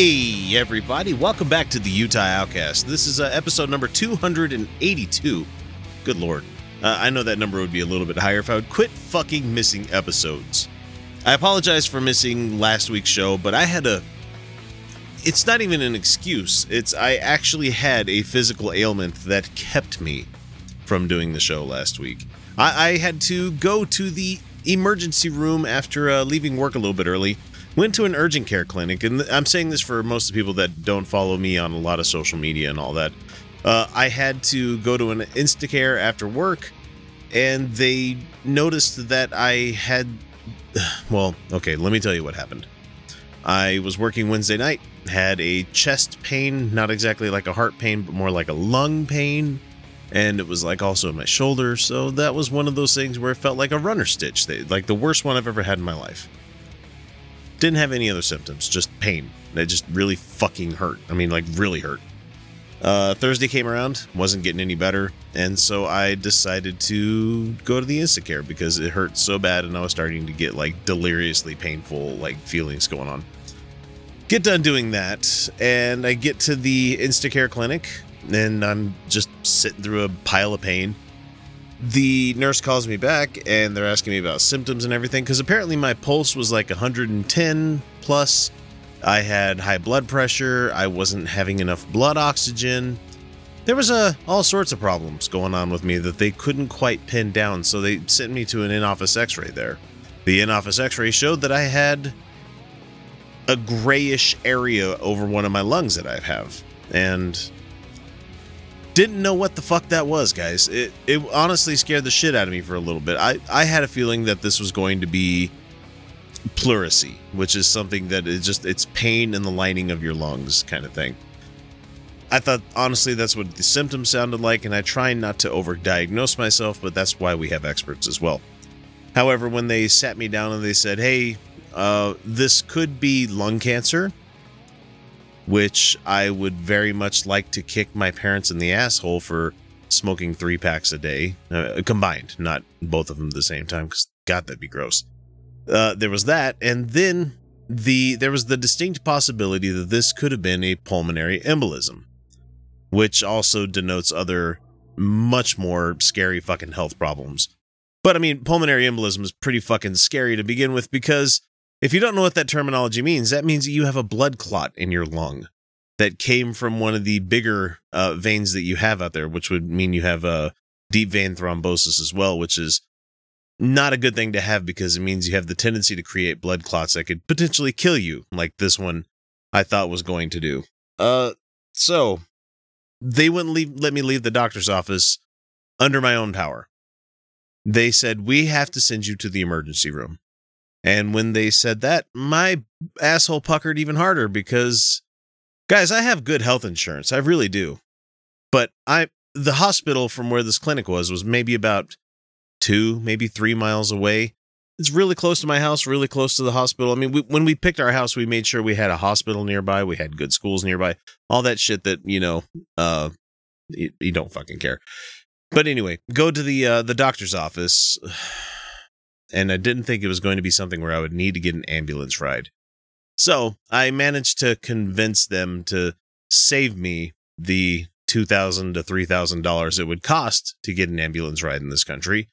Hey, everybody, welcome back to the Utah Outcast. This is uh, episode number 282. Good lord. Uh, I know that number would be a little bit higher if I would quit fucking missing episodes. I apologize for missing last week's show, but I had a. It's not even an excuse. It's I actually had a physical ailment that kept me from doing the show last week. I, I had to go to the emergency room after uh, leaving work a little bit early went to an urgent care clinic and i'm saying this for most of the people that don't follow me on a lot of social media and all that. Uh, i had to go to an instacare after work and they noticed that i had well okay let me tell you what happened. I was working wednesday night had a chest pain not exactly like a heart pain but more like a lung pain and it was like also in my shoulder so that was one of those things where it felt like a runner stitch like the worst one i've ever had in my life didn't have any other symptoms, just pain. It just really fucking hurt. I mean, like, really hurt. Uh, Thursday came around, wasn't getting any better, and so I decided to go to the Instacare because it hurt so bad and I was starting to get like deliriously painful like feelings going on. Get done doing that, and I get to the Instacare clinic, and I'm just sitting through a pile of pain the nurse calls me back and they're asking me about symptoms and everything because apparently my pulse was like 110 plus. I had high blood pressure. I wasn't having enough blood oxygen. There was a uh, all sorts of problems going on with me that they couldn't quite pin down, so they sent me to an in-office X-ray there. The in-office X-ray showed that I had a grayish area over one of my lungs that I have, and didn't know what the fuck that was, guys. It it honestly scared the shit out of me for a little bit. I I had a feeling that this was going to be pleurisy, which is something that is just it's pain in the lining of your lungs kind of thing. I thought honestly that's what the symptoms sounded like, and I try not to overdiagnose myself, but that's why we have experts as well. However, when they sat me down and they said, "Hey, uh, this could be lung cancer," which I would very much like to kick my parents in the asshole for smoking three packs a day uh, combined, not both of them at the same time, because God, that'd be gross. Uh, there was that, and then the there was the distinct possibility that this could have been a pulmonary embolism, which also denotes other much more scary fucking health problems. But I mean, pulmonary embolism is pretty fucking scary to begin with because if you don't know what that terminology means, that means that you have a blood clot in your lung that came from one of the bigger uh, veins that you have out there, which would mean you have a deep vein thrombosis as well, which is not a good thing to have because it means you have the tendency to create blood clots that could potentially kill you, like this one I thought was going to do. Uh, so they wouldn't leave, let me leave the doctor's office under my own power. They said, We have to send you to the emergency room. And when they said that, my asshole puckered even harder because, guys, I have good health insurance. I really do. But I, the hospital from where this clinic was, was maybe about two, maybe three miles away. It's really close to my house, really close to the hospital. I mean, we, when we picked our house, we made sure we had a hospital nearby, we had good schools nearby, all that shit that you know, uh, you, you don't fucking care. But anyway, go to the uh, the doctor's office and I didn't think it was going to be something where I would need to get an ambulance ride. So I managed to convince them to save me the two thousand to three thousand dollars it would cost to get an ambulance ride in this country.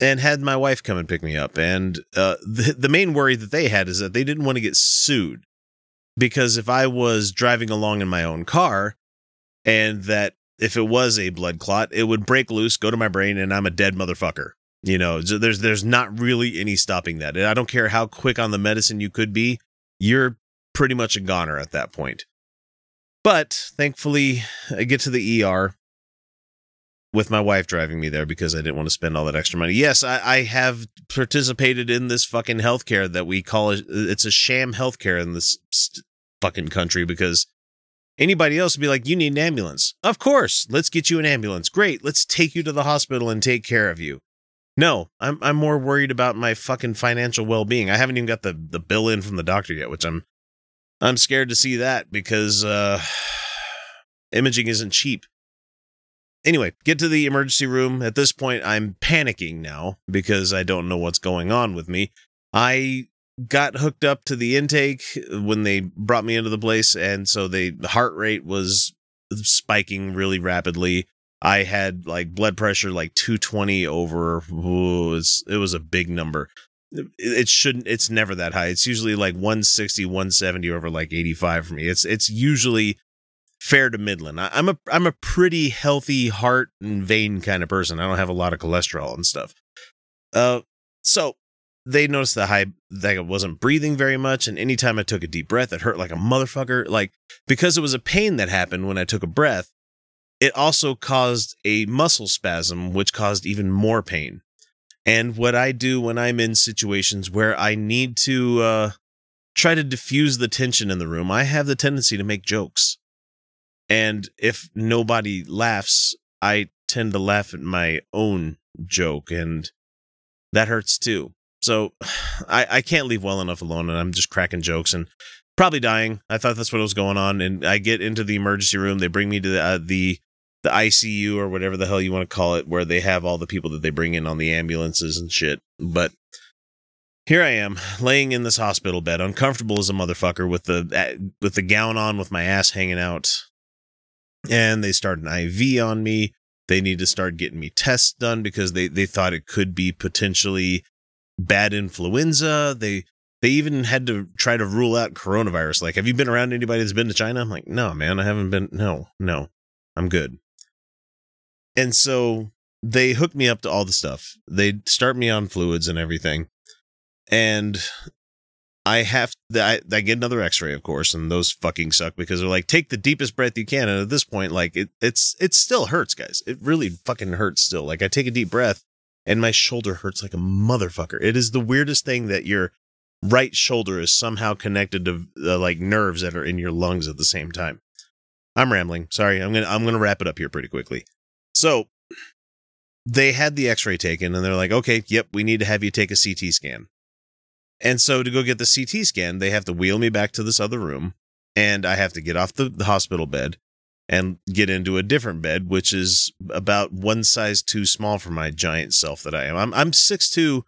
and had my wife come and pick me up. And uh, the, the main worry that they had is that they didn't want to get sued because if I was driving along in my own car and that if it was a blood clot, it would break loose, go to my brain, and I'm a dead motherfucker. You know, there's there's not really any stopping that. I don't care how quick on the medicine you could be, you're pretty much a goner at that point. But thankfully, I get to the ER with my wife driving me there because I didn't want to spend all that extra money. Yes, I, I have participated in this fucking healthcare that we call it. It's a sham healthcare in this fucking country because anybody else would be like, you need an ambulance. Of course, let's get you an ambulance. Great, let's take you to the hospital and take care of you. No, I'm I'm more worried about my fucking financial well being. I haven't even got the the bill in from the doctor yet, which I'm I'm scared to see that because uh imaging isn't cheap. Anyway, get to the emergency room. At this point, I'm panicking now because I don't know what's going on with me. I got hooked up to the intake when they brought me into the place, and so the heart rate was spiking really rapidly. I had like blood pressure like 220 over. Ooh, it, was, it was a big number. It, it shouldn't. It's never that high. It's usually like 160, 170 over like 85 for me. It's it's usually fair to midland. I, am a I'm a pretty healthy heart and vein kind of person. I don't have a lot of cholesterol and stuff. Uh, so they noticed the high that I wasn't breathing very much, and anytime I took a deep breath, it hurt like a motherfucker. Like because it was a pain that happened when I took a breath, it also caused a muscle spasm, which caused even more pain. And what I do when I'm in situations where I need to uh, try to diffuse the tension in the room, I have the tendency to make jokes. And if nobody laughs, I tend to laugh at my own joke, and that hurts too. So I, I can't leave well enough alone, and I'm just cracking jokes and probably dying. I thought that's what was going on, and I get into the emergency room. They bring me to the uh, the, the ICU or whatever the hell you want to call it, where they have all the people that they bring in on the ambulances and shit. But here I am, laying in this hospital bed, uncomfortable as a motherfucker, with the uh, with the gown on, with my ass hanging out, and they start an IV on me. They need to start getting me tests done because they, they thought it could be potentially bad influenza. They they even had to try to rule out coronavirus. Like, have you been around anybody that's been to China? I'm like, no, man, I haven't been. No, no, I'm good. And so they hook me up to all the stuff. They start me on fluids and everything. And I have I, I get another X-ray, of course, and those fucking suck because they're like, take the deepest breath you can. And at this point, like it, it's it still hurts, guys. It really fucking hurts still. Like I take a deep breath, and my shoulder hurts like a motherfucker. It is the weirdest thing that your right shoulder is somehow connected to the like nerves that are in your lungs at the same time. I'm rambling. Sorry. I'm gonna I'm gonna wrap it up here pretty quickly. So they had the X-ray taken, and they're like, okay, yep, we need to have you take a CT scan. And so to go get the CT scan, they have to wheel me back to this other room and I have to get off the, the hospital bed and get into a different bed, which is about one size too small for my giant self that I am. I'm I'm six two,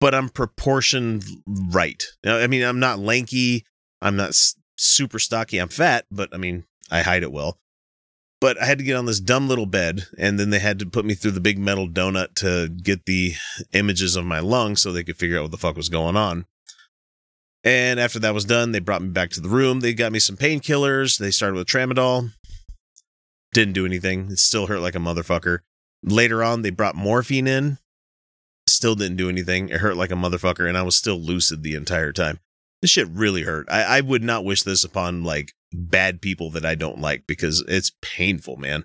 but I'm proportioned right. I mean, I'm not lanky. I'm not super stocky. I'm fat, but I mean, I hide it well but I had to get on this dumb little bed, and then they had to put me through the big metal donut to get the images of my lungs so they could figure out what the fuck was going on. And after that was done, they brought me back to the room. They got me some painkillers. They started with tramadol. Didn't do anything. It still hurt like a motherfucker. Later on, they brought morphine in. Still didn't do anything. It hurt like a motherfucker, and I was still lucid the entire time. This shit really hurt. I, I would not wish this upon like bad people that I don't like because it's painful, man.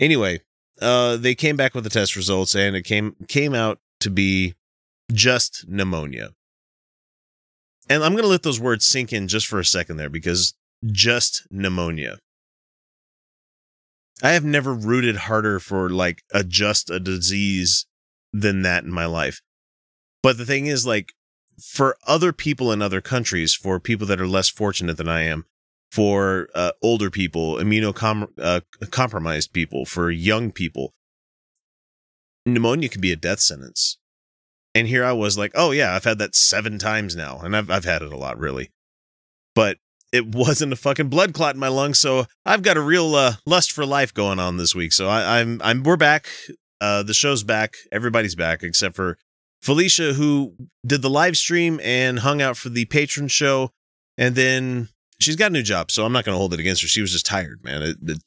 Anyway, uh, they came back with the test results and it came came out to be just pneumonia. And I'm going to let those words sink in just for a second there because just pneumonia. I have never rooted harder for like a just a disease than that in my life. But the thing is like for other people in other countries, for people that are less fortunate than I am, for uh, older people, immunocompromised uh, people, for young people. Pneumonia can be a death sentence. And here I was like, oh yeah, I've had that seven times now, and I've I've had it a lot really, but it wasn't a fucking blood clot in my lungs, so I've got a real uh, lust for life going on this week. So I, I'm I'm we're back. uh, the show's back. Everybody's back except for Felicia, who did the live stream and hung out for the patron show. And then she's got a new job, so I'm not going to hold it against her. She was just tired, man. It, it,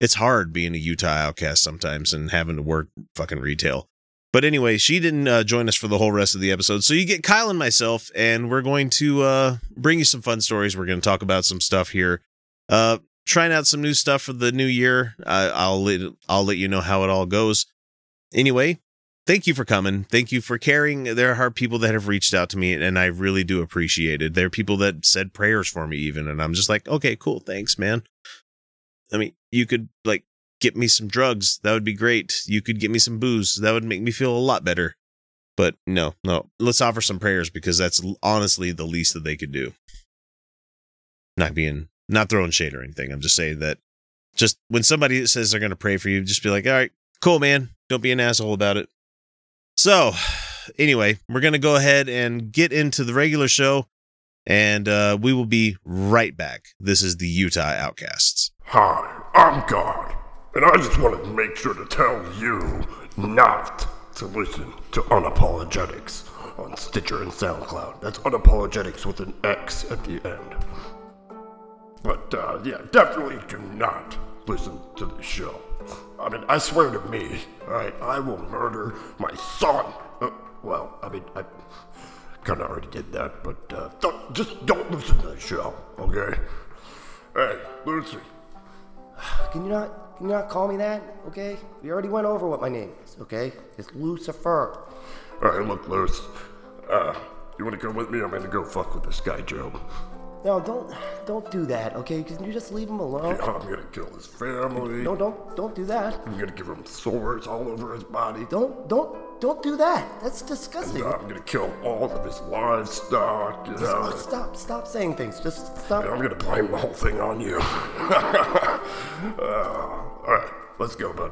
it's hard being a Utah outcast sometimes and having to work fucking retail. But anyway, she didn't uh, join us for the whole rest of the episode. So you get Kyle and myself, and we're going to uh, bring you some fun stories. We're going to talk about some stuff here. Uh, trying out some new stuff for the new year. I'll let, I'll let you know how it all goes. Anyway, thank you for coming. Thank you for caring. There are people that have reached out to me, and I really do appreciate it. There are people that said prayers for me, even, and I'm just like, okay, cool, thanks, man. I mean, you could like get me some drugs. That would be great. You could get me some booze. That would make me feel a lot better. But no, no, let's offer some prayers because that's honestly the least that they could do. Not being, not throwing shade or anything. I'm just saying that just when somebody says they're going to pray for you, just be like, all right, cool, man. Don't be an asshole about it. So, anyway, we're going to go ahead and get into the regular show and uh, we will be right back. This is the Utah Outcasts. Hi, I'm God, and I just wanted to make sure to tell you not to listen to Unapologetix on Stitcher and SoundCloud. That's Unapologetix with an X at the end. But uh, yeah, definitely do not listen to the show. I mean, I swear to me, alright, I will murder my son. Uh, well, I mean, I kind of already did that, but uh, don't, just don't listen to the show, okay? Hey, Lucy. Can you not can you not call me that? Okay? We already went over what my name is, okay? It's Lucifer. Alright, look, Luce. Uh, you wanna come with me? I'm gonna go fuck with this guy, Joe. No, don't don't do that, okay? Can you just leave him alone? Yeah, I'm gonna kill his family. No, don't don't do that. I'm gonna give him sores all over his body. Don't don't don't do that. That's disgusting. And I'm gonna kill all of his livestock. You know? Stop stop saying things. Just stop. And I'm gonna blame the whole thing on you. uh, all right, let's go, bud.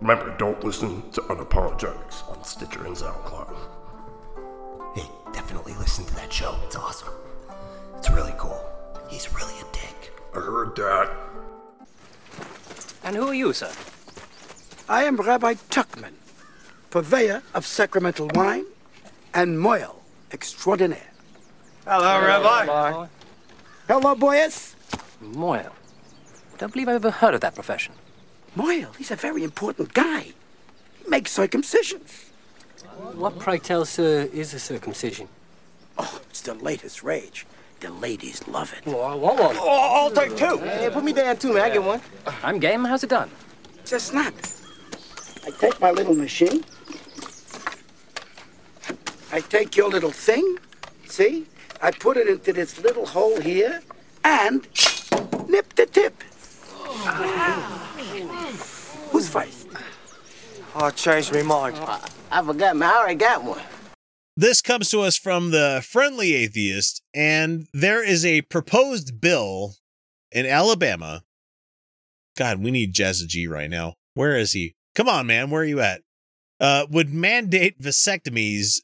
Remember, don't listen to Unapologetix on Stitcher and SoundCloud. Hey, definitely listen to that show. It's awesome. It's really cool. He's really a dick. I heard that. And who are you, sir? I am Rabbi Tuckman, purveyor of sacramental wine and mohel extraordinaire. Hello, Rabbi. Hello, boys. Mohel. Don't believe I've ever heard of that profession. Mohel, he's a very important guy. He makes circumcisions. What, pray tell, sir, is a circumcision? Oh, it's the latest rage. The ladies love it. Well, I want one. Oh, I'll take two. Hey, put me down too, man. I get one. I'm game. How's it done? It's a snap. I take my little machine. I take your little thing. See? I put it into this little hole here and nip the tip. Who's first? Oh, I changed my mind. I forgot, man. I already got one. This comes to us from the Friendly Atheist, and there is a proposed bill in Alabama. God, we need Jazza G right now. Where is he? Come on, man. Where are you at? Uh, would mandate vasectomies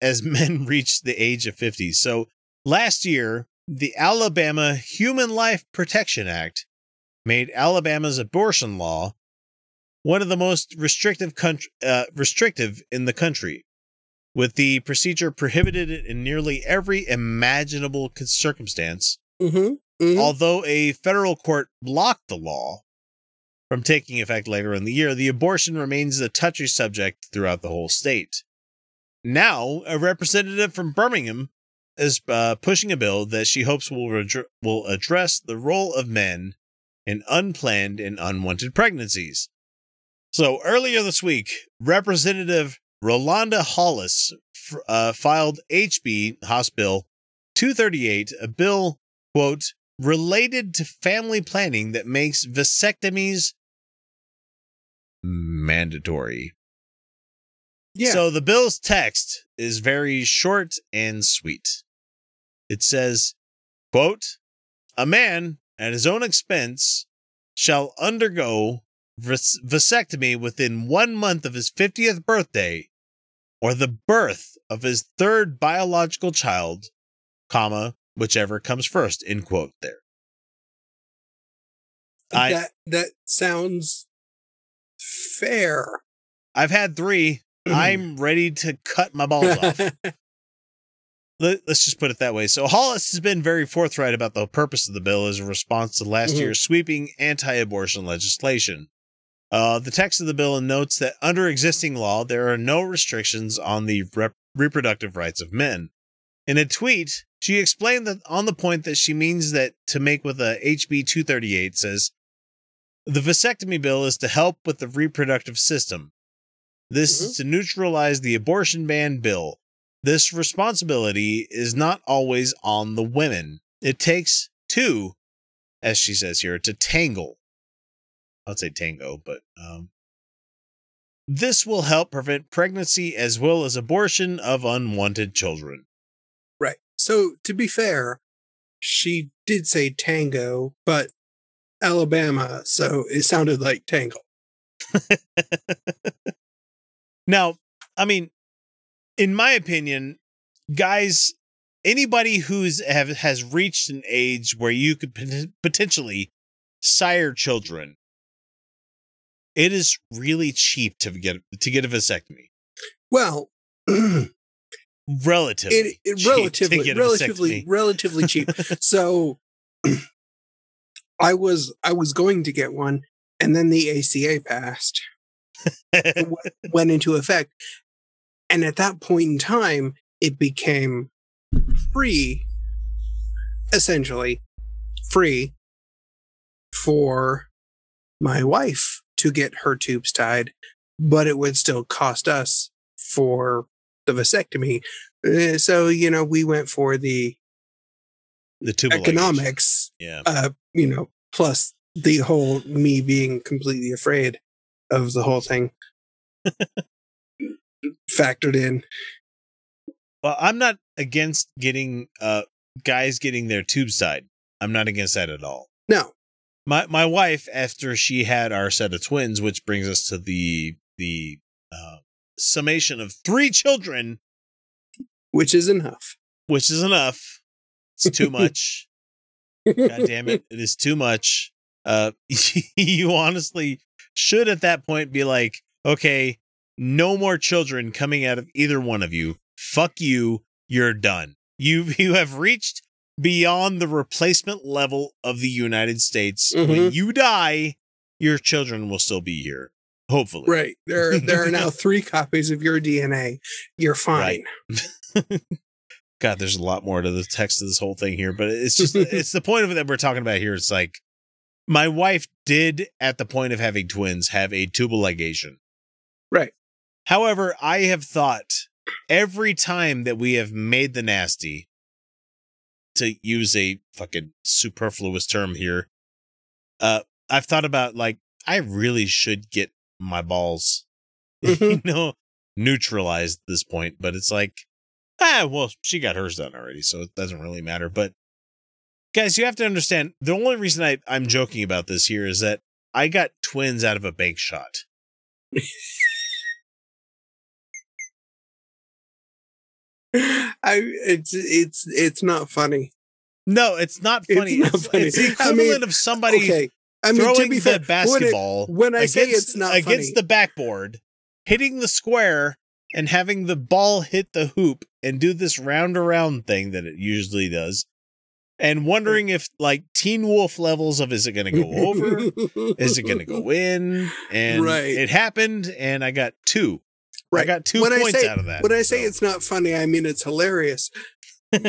as men reach the age of 50. So last year, the Alabama Human Life Protection Act made Alabama's abortion law one of the most restrictive country, uh, restrictive in the country with the procedure prohibited in nearly every imaginable circumstance. Mm-hmm. mm-hmm. Although a federal court blocked the law from taking effect later in the year, the abortion remains a touchy subject throughout the whole state. Now, a representative from Birmingham is uh, pushing a bill that she hopes will redr- will address the role of men in unplanned and unwanted pregnancies. So earlier this week, Representative Rolanda Hollis uh, filed HB House Bill 238, a bill, quote, related to family planning that makes vasectomies mandatory. Yeah. So the bill's text is very short and sweet. It says, quote, a man at his own expense shall undergo vas- vasectomy within one month of his 50th birthday or the birth of his third biological child, comma, whichever comes first, end quote there. I- that that sounds fair. I've had three. I'm ready to cut my balls off. Let, us just put it that way. So Hollis has been very forthright about the purpose of the bill as a response to last Mhm. year's sweeping anti-abortion legislation. Uh, the text of the bill notes that under existing law, there are no restrictions on the rep- reproductive rights of men. In a tweet, she explained that on the point that she means that to make with a HB 238 says, the vasectomy bill is to help with the reproductive system. This is to neutralize the abortion ban bill. This responsibility is not always on the women. It takes two, as she says here, to tangle. I'd say tango, but um, this will help prevent pregnancy as well as abortion of unwanted children. Right. So to be fair, she did say tango, but Alabama, so it sounded like tangle. Now, I mean, in my opinion, guys, anybody who's have has reached an age where you could pot- potentially sire children, it is really cheap to get to get a vasectomy. Well, Relatively, it, it relatively relatively relatively cheap. so I was I was going to get one and then the ACA passed went into effect and at that point in time it became free essentially free for my wife to get her tubes tied but it would still cost us for the vasectomy Uh, so you know we went for the the tubal economics Yeah. uh you know plus the whole me being completely afraid of the whole thing factored in Well, I'm not against getting uh guys getting their tubes tied. I'm not against that at all. no My my wife, after she had our set of twins, which brings us to the the uh, summation of three children, which is enough which is enough. It's too much. God damn it. It is too much. Uh you honestly should at that point be like, okay, no more children coming out of either one of you. Fuck you. You're done. You you have reached beyond the replacement level of the United States. When Mhm. you die, your children will still be here. Hopefully. right there there are now three copies of your dna you're fine God, there's a lot more to the text of this whole thing here, but it's just it's the point of it that we're talking about here. It's like my wife did at the point of having twins have a tubal ligation. right However, I have thought every time that we have made the nasty, to use a fucking superfluous term here, uh, I've thought about like I really should get my balls, you Mhm. know, neutralized at this point. But it's like, ah, well, she got hers done already, so it doesn't really matter. But guys, you have to understand the only reason I, I'm joking about this here is that I got twins out of a bank shot. i it's it's it's not funny No, it's not It's funny. not It's, funny. it's the I equivalent mean, of somebody okay i mean throwing to be fair the basketball when, it, when i say against- it's not against funny the backboard, hitting the square and having the ball hit the hoop and do this round around thing that it usually does, and wondering if like Teen Wolf levels of is it going to go over, is it going to go in, and Right. it happened, and I got two. I got two when points say, out of that. When I say so. it's not funny, I mean it's hilarious.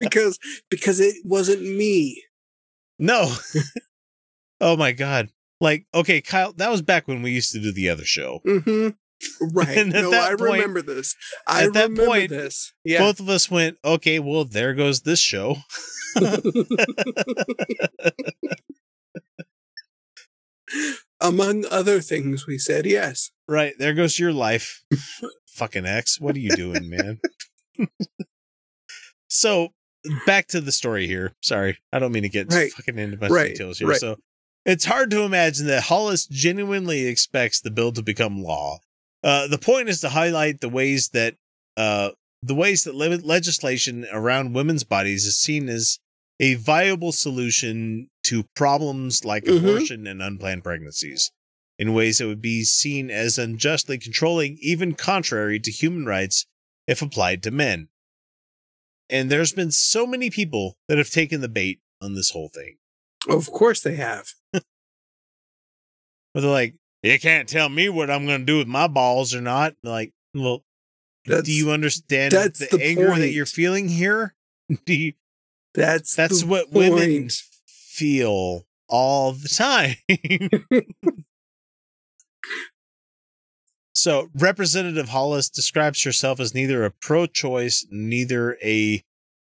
because because it wasn't me. No. oh my god. Like, okay, Kyle, that was back when we used to do the other show. hmm Right. No, I point- remember this. I at that remember point, this. Yeah. Both of us went, okay, well, there goes this show. Among other things, we said yes. right, there goes your life. Fucking ex. What are you doing, man? so back to the story here. Sorry. I don't mean to get Right. fucking into much Right. details here. Right. So it's hard to imagine that Hollis genuinely expects the bill to become law. Uh, the point is to highlight the ways that uh, the ways that le- legislation around women's bodies is seen as a viable solution to problems like Mhm. abortion and unplanned pregnancies. in ways that would be seen as unjustly controlling, even contrary to human rights if applied to men. And there's been so many people that have taken the bait on this whole thing. Of course they have. But they're like, you can't tell me what I'm going to do with my balls or not. Like, well, That's, do you understand the, the anger that you're feeling here? Do you, that's that's what women point. Feel all the time. so, Representative Hollis describes herself as neither a pro-choice, neither a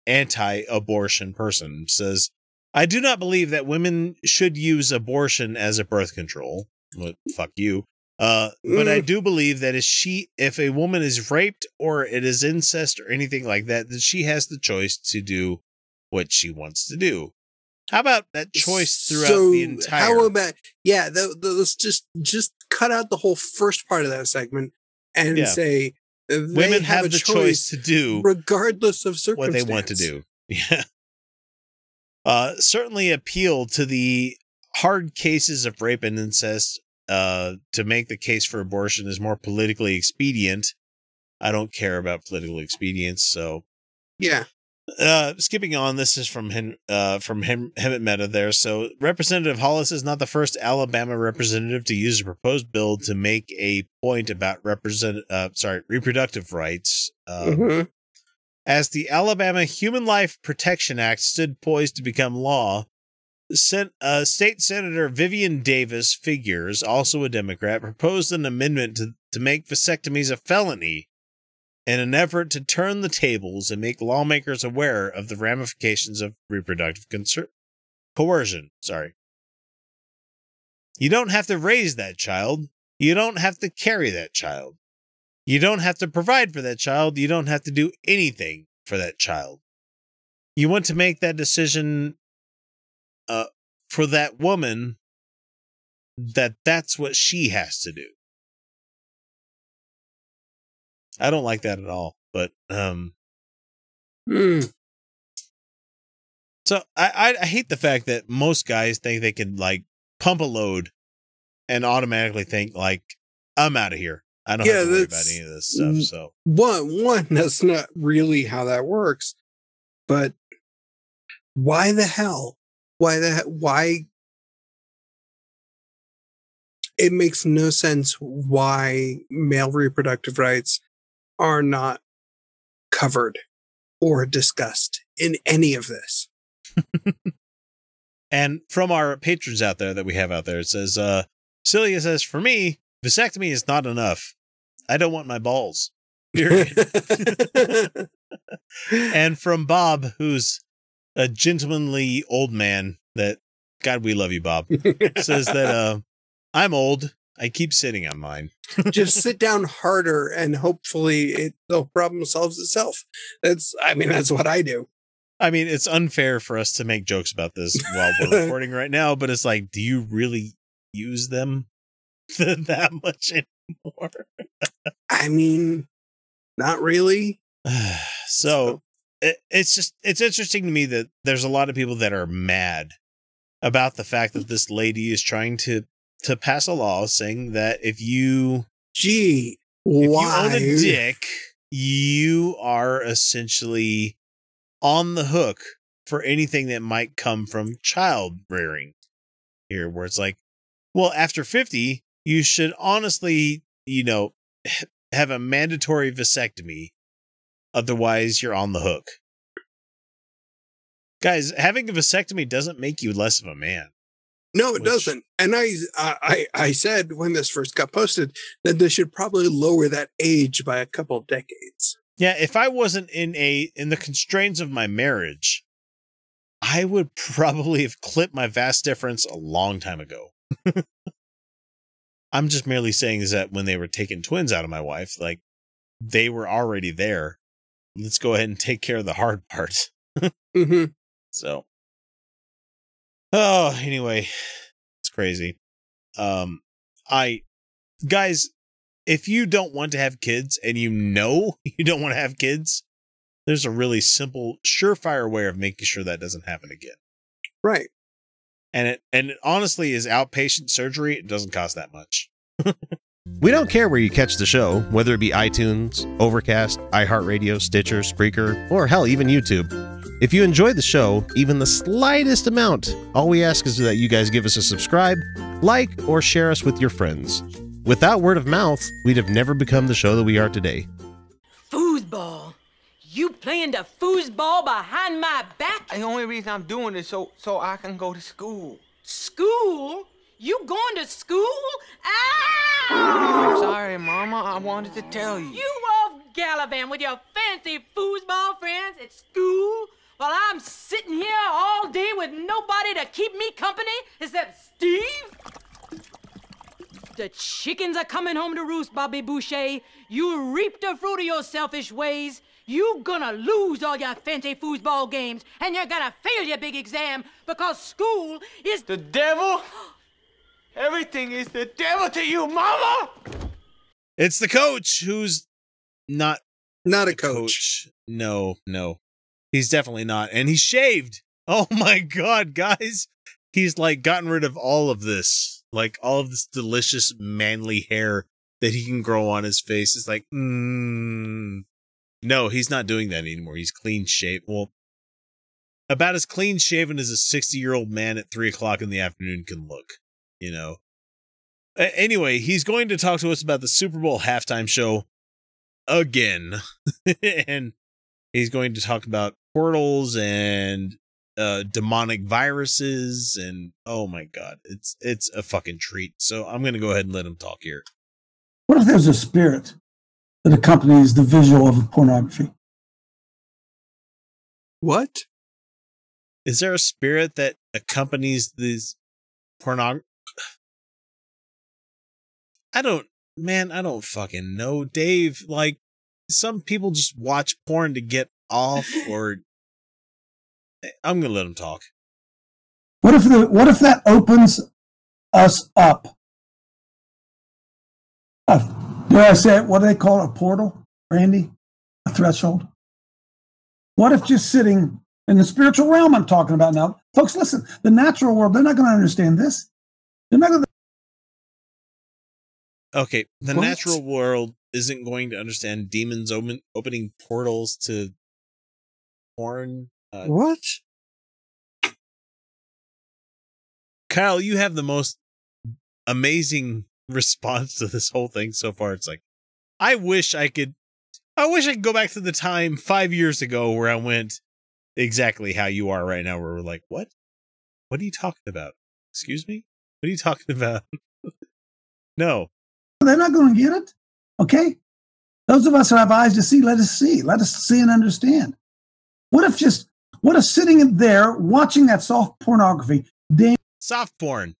anti-abortion person. Says, "I do not believe that women should use abortion as a birth control." Well, fuck you. Uh, but I Mm. do believe that if she, if a woman is raped or it is incest or anything like that, that she has the choice to do what she wants to do. How about that choice throughout So, the entire? How about yeah? The, the, let's just just cut out the whole first part of that segment and Yeah. say women have, a the choice to do regardless of what they want to do. Yeah. Uh, certainly appeal to the hard cases of rape and incest uh, to make the case for abortion is more politically expedient. I don't care about political expedience, so Yeah. Uh, skipping on, this is from Hen- uh, from Hem- Hemant Mehta there. So Representative Hollis is not the first Alabama representative to use a proposed bill to make a point about represent uh, sorry reproductive rights. Um, Mhm. As the Alabama Human Life Protection Act stood poised to become law, Sen- uh, State Senator Vivian Davis Figures, also a Democrat, proposed an amendment to, to make vasectomies a felony in an effort to turn the tables and make lawmakers aware of the ramifications of reproductive coercion. Sorry. You don't have to raise that child. You don't have to carry that child. You don't have to provide for that child. You don't have to do anything for that child. You want to make that decision uh, for that woman that that's what she has to do. I don't like that at all, but um Mm. so I, I I hate the fact that most guys think they can like pump a load and automatically think like I'm out of here. I don't Yeah, have to worry about any of this stuff. So One one that's not really how that works. But why the hell? Why the why? It makes no sense why male reproductive rights are not covered or discussed in any of this. And from our patrons out there that we have out there, it says, uh, Celia says, for me, vasectomy is not enough. I don't want my balls. And from Bob, who's a gentlemanly old man that, God, we love you, Bob, says that, uh, I'm old. I keep sitting on mine. Just sit down harder and hopefully it the problem solves itself. That's I mean that's what I do. I mean, it's unfair for us to make jokes about this while we're recording right now, but it's like, do you really use them that much anymore? I mean not really. so it, it's just it's interesting to me that there's a lot of people that are mad about the fact that mm. this lady is trying to to pass a law saying that if you Gee, if why? you own a dick, you are essentially on the hook for anything that might come from child rearing. Here, where it's like, well, after 50, you should honestly, you know, have a mandatory vasectomy. Otherwise, you're on the hook. Guys, having a vasectomy doesn't make you less of a man. No, it Which- doesn't. And I, I, I said when this first got posted that they should probably lower that age by a couple of decades. Yeah, if I wasn't in a in the constraints of my marriage, I would probably have clipped my vas deferens a long time ago. I'm just merely saying is that when they were taking twins out of my wife, like they were already there. Let's go ahead and take care of the hard part. hmm So, oh, anyway, it's crazy. Um, I, guys, if you don't want to have kids and you know you don't want to have kids, there's a really simple, surefire way of making sure that doesn't happen again. Right. And it and it honestly is outpatient surgery. It doesn't cost that much. we don't care where you catch the show, whether it be iTunes, Overcast, iHeartRadio, Stitcher, Spreaker, or hell, even YouTube. If you enjoy the show, even the slightest amount, all we ask is that you guys give us a subscribe, like, or share us with your friends. Without word of mouth, we'd have never become the show that we are today. Foosball. You playing the foosball behind my back? The only reason I'm doing this so so I can go to school. School? You going to school? I'm Ow! sorry, Mama. I wanted to tell you. You off gallivant with your fancy foosball friends at school while I'm sitting here all day with nobody to keep me company except Steve? The chickens are coming home to roost, Bobby Boucher. You reap the fruit of your selfish ways. You gonna lose all your fancy foosball games, and you're gonna fail your big exam because school is The devil? Everything is the devil to you, Mama! It's the coach who's not Not a the coach. No, no. He's definitely not. And he's shaved. Oh my god, guys. He's like gotten rid of all of this. Like all of this delicious manly hair that he can grow on his face. It's like, mm. No, he's not doing that anymore. He's clean shaved. Well, about as clean shaven as a 60 year old man at three o'clock in the afternoon can look, you know. Anyway, he's going to talk to us about the Super Bowl halftime show again. and he's going to talk about portals and uh demonic viruses and oh my god it's it's a fucking treat so i'm gonna go ahead and let him talk here What if there's a spirit that accompanies the visual of pornography? What? is there a spirit that accompanies these pornog i don't man i don't fucking know dave like some people just watch porn to get off or i'm gonna let him talk What if the what if that opens us up? Uh, did I say it? What do they call it? A portal, Randy? A threshold? What if just sitting in the spiritual realm I'm talking about now? Folks, listen, the natural world, they're not going to understand this. They're not going to Okay, the What? natural world isn't going to understand demons open, opening portals to porn. Uh, What? Kyle, you have the most amazing response to this whole thing so far. It's like, I wish I could, I wish I could go back to the time five years ago where I went exactly how you are right now, where we're like, what? What are you talking about? Excuse me? What are you talking about? no. they're not going to get it. Okay? Those of us who have eyes to see, let us see. Let us see and understand. What if just, what if sitting there watching that soft pornography, damn, soft porn.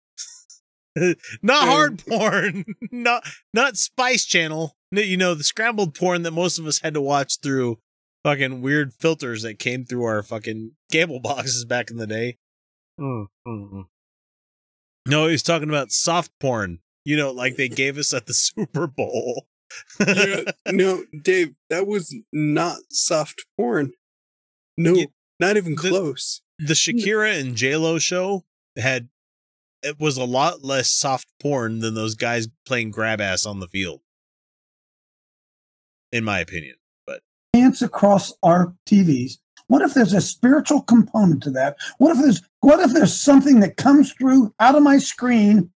Not hard porn. Not not spice channel. You know the scrambled porn that most of us had to watch through fucking weird filters that came through our fucking cable boxes back in the day. Mm-hmm. No he's talking about soft porn. You know like they gave us at the super bowl Yeah, no, Dave, that was not soft porn. No, Yeah, not even the- close. the shakira and j-lo show had it was a lot less soft porn than those guys playing grab ass on the field in my opinion but dance across our TVs. What if there's a spiritual component to that? What if there's what if there's something that comes through out of my screen?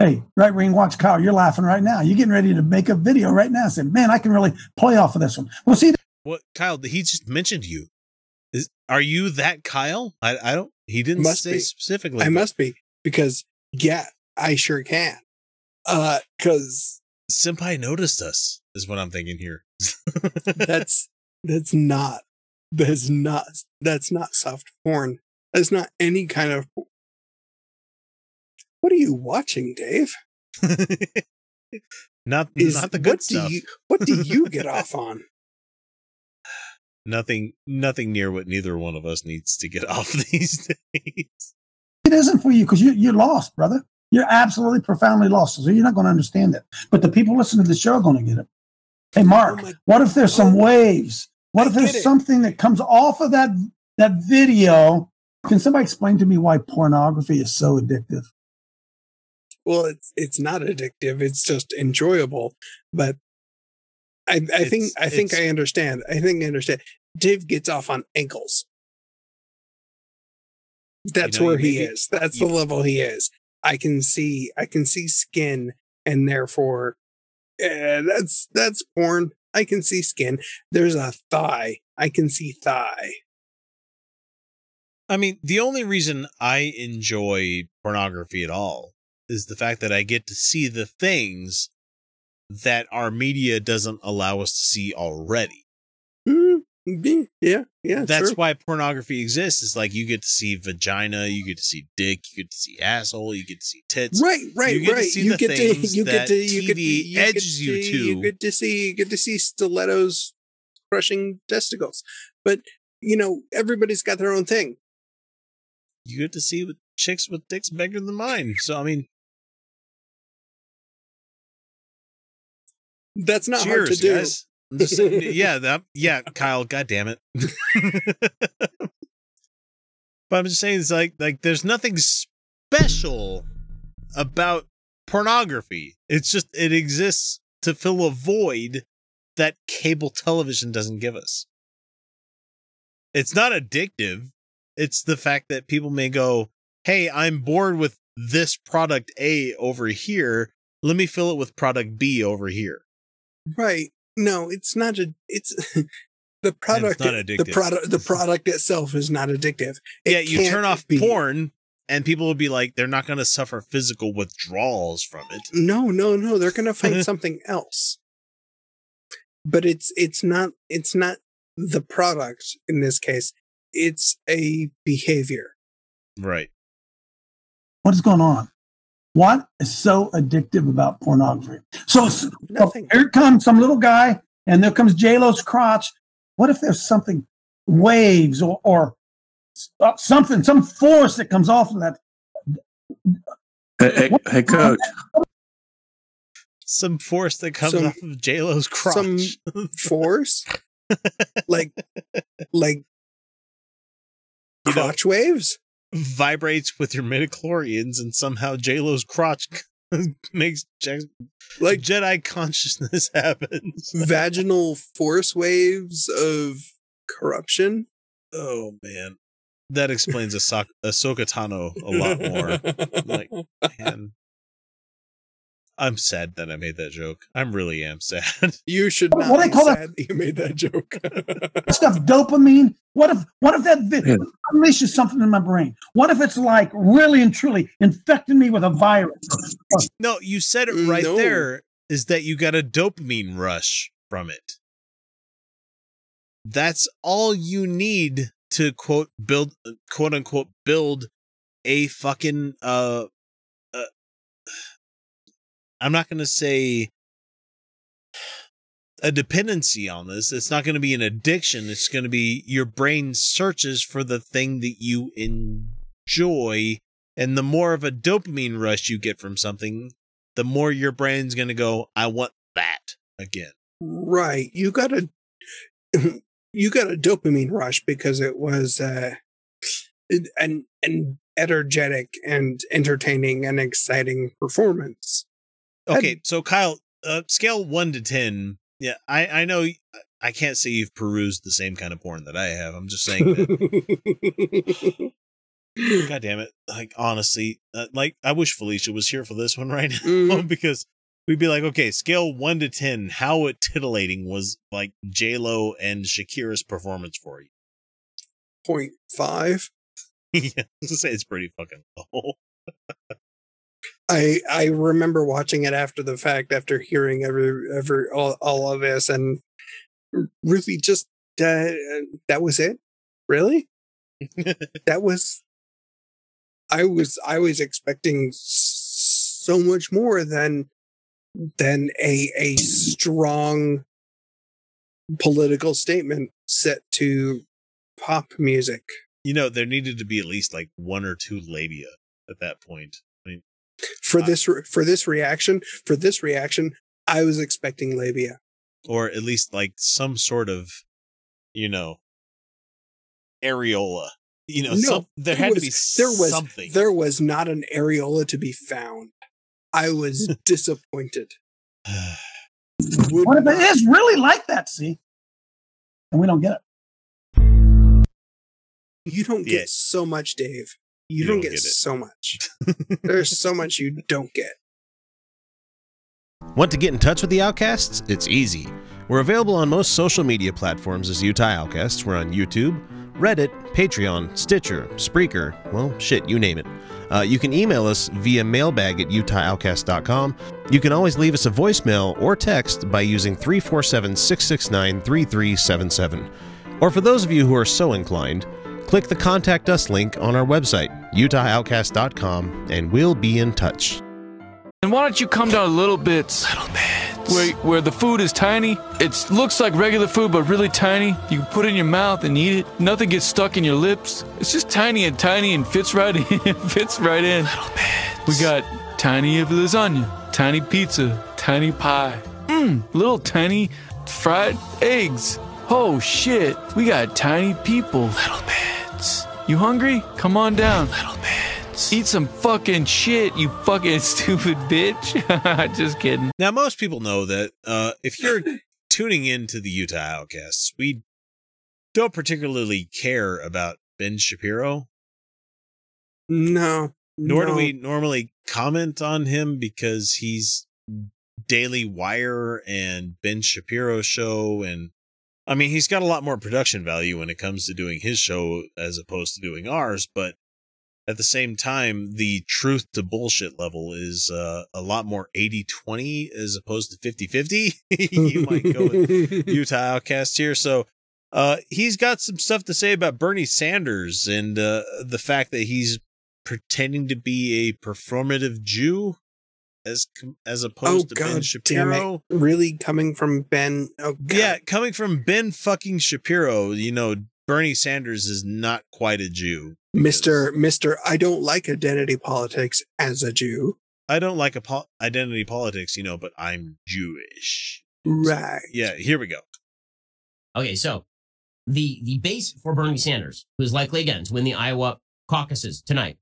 Hey, right ring, watch Kyle. You're laughing right now. You're getting ready to make a video right now. Say, man, I can really play off of this one. Well, see, What Kyle? He just mentioned you. Is are you that Kyle? I I don't. He didn't Must say be. specifically. I but must be because yeah, I sure can. Uh, because Senpai noticed us. Is what I'm thinking here. that's that's not that's not that's not soft porn. That's not any kind of. What are you watching, Dave? not Is not the good what stuff. Do you, what do you get off on? Nothing nothing near what neither one of us needs to get off these days. it isn't for you because you, you're lost, brother. You're absolutely profoundly lost. So you're not going to understand it. But the people listening to the show are going to get it. Hey, Mark, Oh what if there's some Oh, waves? What I if there's something that comes off of that that video Can somebody explain to me why pornography is so addictive? Well, it's it's not addictive. It's just enjoyable. But I I think I think I understand. I think I understand. Dave gets off on ankles. That's know, where you he is. That's you- the level he is. I can see I can see skin, and therefore, eh, that's that's porn. I can see skin. There's a thigh. I can see thigh. I mean, the only reason I enjoy pornography at all is the fact that I get to see the things that our media doesn't allow us to see already. Mm, yeah, yeah, yeah. That's sure. why pornography exists. Is like you get to see vagina, you get to see dick, you get to see asshole, you get to see tits. Right, right, right. You get to see you the get to things you get that to you get to TV you get edges to, you to. You get to see you get to see stilettos crushing testicles. But you know, everybody's got their own thing. You get to see with chicks with dicks bigger than mine. So I mean, That's not hard to cheers, do. guys. Just saying, yeah, that, yeah, Kyle. God damn it. but I'm just saying, it's like, like, there's nothing special about pornography. It's just it exists to fill a void that cable television doesn't give us. It's not addictive. It's the fact that people may go, "Hey, I'm bored with this product A over here. Let me fill it with product B over here." Right. No, it's not a it's the product not the product the product itself is not addictive. It yeah, you turn off be. porn, and people will be like, they're not going to suffer physical withdrawals from it. No, no, no. They're gonna find something else. But it's it's not it's not the product in this case. It's a behavior. Right. What is going on? What is so addictive about pornography? So, so here comes some little guy, and there comes J Lo's crotch. What if there's something, waves or, or uh, something, some force that comes off of that? Hey, hey, hey, coach. Some force that comes Some- off of J Lo's crotch. Some force, like like You know- crotch waves. Vibrates with your midichlorians, and somehow J Lo's crotch makes Je- Like Jedi consciousness happens. vaginal force waves of corruption. Oh man, that explains Ahsoka, Ahsoka Tano a lot more. like, man, I'm sad that I made that joke. I'm really am sad. You should What- not what do they be call that? sad that you made that joke. stuff dopamine what if what if that vi- Yeah. unleashes something in my brain what if it's like really and truly infecting me with a virus no, you said it right No. there. Is that you got a dopamine rush from it? That's all you need to quote build quote unquote build a fucking uh I'm not going to say a dependency on this. It's not going to be an addiction. It's going to be your brain searches for the thing that you enjoy. And the more of a dopamine rush you get from something, the more your brain's going to go, I want that again. right. You got a you got a dopamine rush because it was uh an an energetic and entertaining and exciting performance. Okay, so Kyle, uh, scale one to ten. Yeah, I I know I can't say you've perused the same kind of porn that I have. I'm just saying that. God damn it! Like honestly, uh, like I wish Felicia was here for this one right now Mhm. because we'd be like, okay, scale one to ten. How it titillating was like J Lo and Shakira's performance for you? Point five. yeah, I was gonna say it's pretty fucking low. I I remember watching it after the fact, after hearing every every all, all of this, and really just uh, that was it. Really, that was. I was I was expecting so much more than than a a strong political statement set to pop music. You know, there needed to be at least like one or two labia at that point. I mean, For Uh, this re- for this reaction, for this reaction, I was expecting labia. or at least like some sort of, you know, areola. You know, no, some, there had was, to be there was something. there was not an areola to be found. I was disappointed. Would What if not- it is really like that? See, and we don't get it. You don't Yeah. get so much, Dave. You, You don't, don't get, get so much. There's so much you don't get. Want to get in touch with the Outcasts? It's easy. We're available on most social media platforms as Utah Outcasts. We're on YouTube, Reddit, Patreon, Stitcher, Spreaker, well, shit, you name it. Uh, you can email us via mailbag at utahoutcast.com. You can always leave us a voicemail or text by using 347 669 3377. Or for those of you who are so inclined, click the Contact Us link on our website, utahoutcast.com, and we'll be in touch. And why don't you come down a little bit? Little bit. Where, where the food is tiny. It looks like regular food, but really tiny. You can put it in your mouth and eat it. Nothing gets stuck in your lips. It's just tiny and tiny and fits right in. fits right in. Little bit. We got tiny lasagna, tiny pizza, tiny pie. Mmm, little tiny fried eggs. Oh shit, we got tiny people. Little bits. You hungry? Come on down. Little bits. Eat some fucking shit, you fucking stupid bitch. Just kidding. Now, most people know that uh, if you're tuning into the Utah Outcasts, we don't particularly care about Ben Shapiro, No. nor do we normally comment on him because he's Daily Wire and Ben Shapiro show. And I mean, he's got a lot more production value when it comes to doing his show as opposed to doing ours. But at the same time, the truth to bullshit level is uh, a lot more 80 20 as opposed to 50 50. you might go with Utah Outcast here. So uh, he's got some stuff to say about Bernie Sanders and uh, the fact that he's pretending to be a performative Jew as com- as Oh opposed to Ben god damn Shapiro. it! Really coming from Ben? Oh god. Yeah, coming from Ben fucking Shapiro, you know, Bernie Sanders is not quite a Jew. Mister Mister. I don't like identity politics as a Jew. I don't like a po- identity politics, you know, but I'm Jewish. Right. Yeah, here we go. Okay, so the the base for Bernie Sanders, who is likely again to win the Iowa caucuses tonight,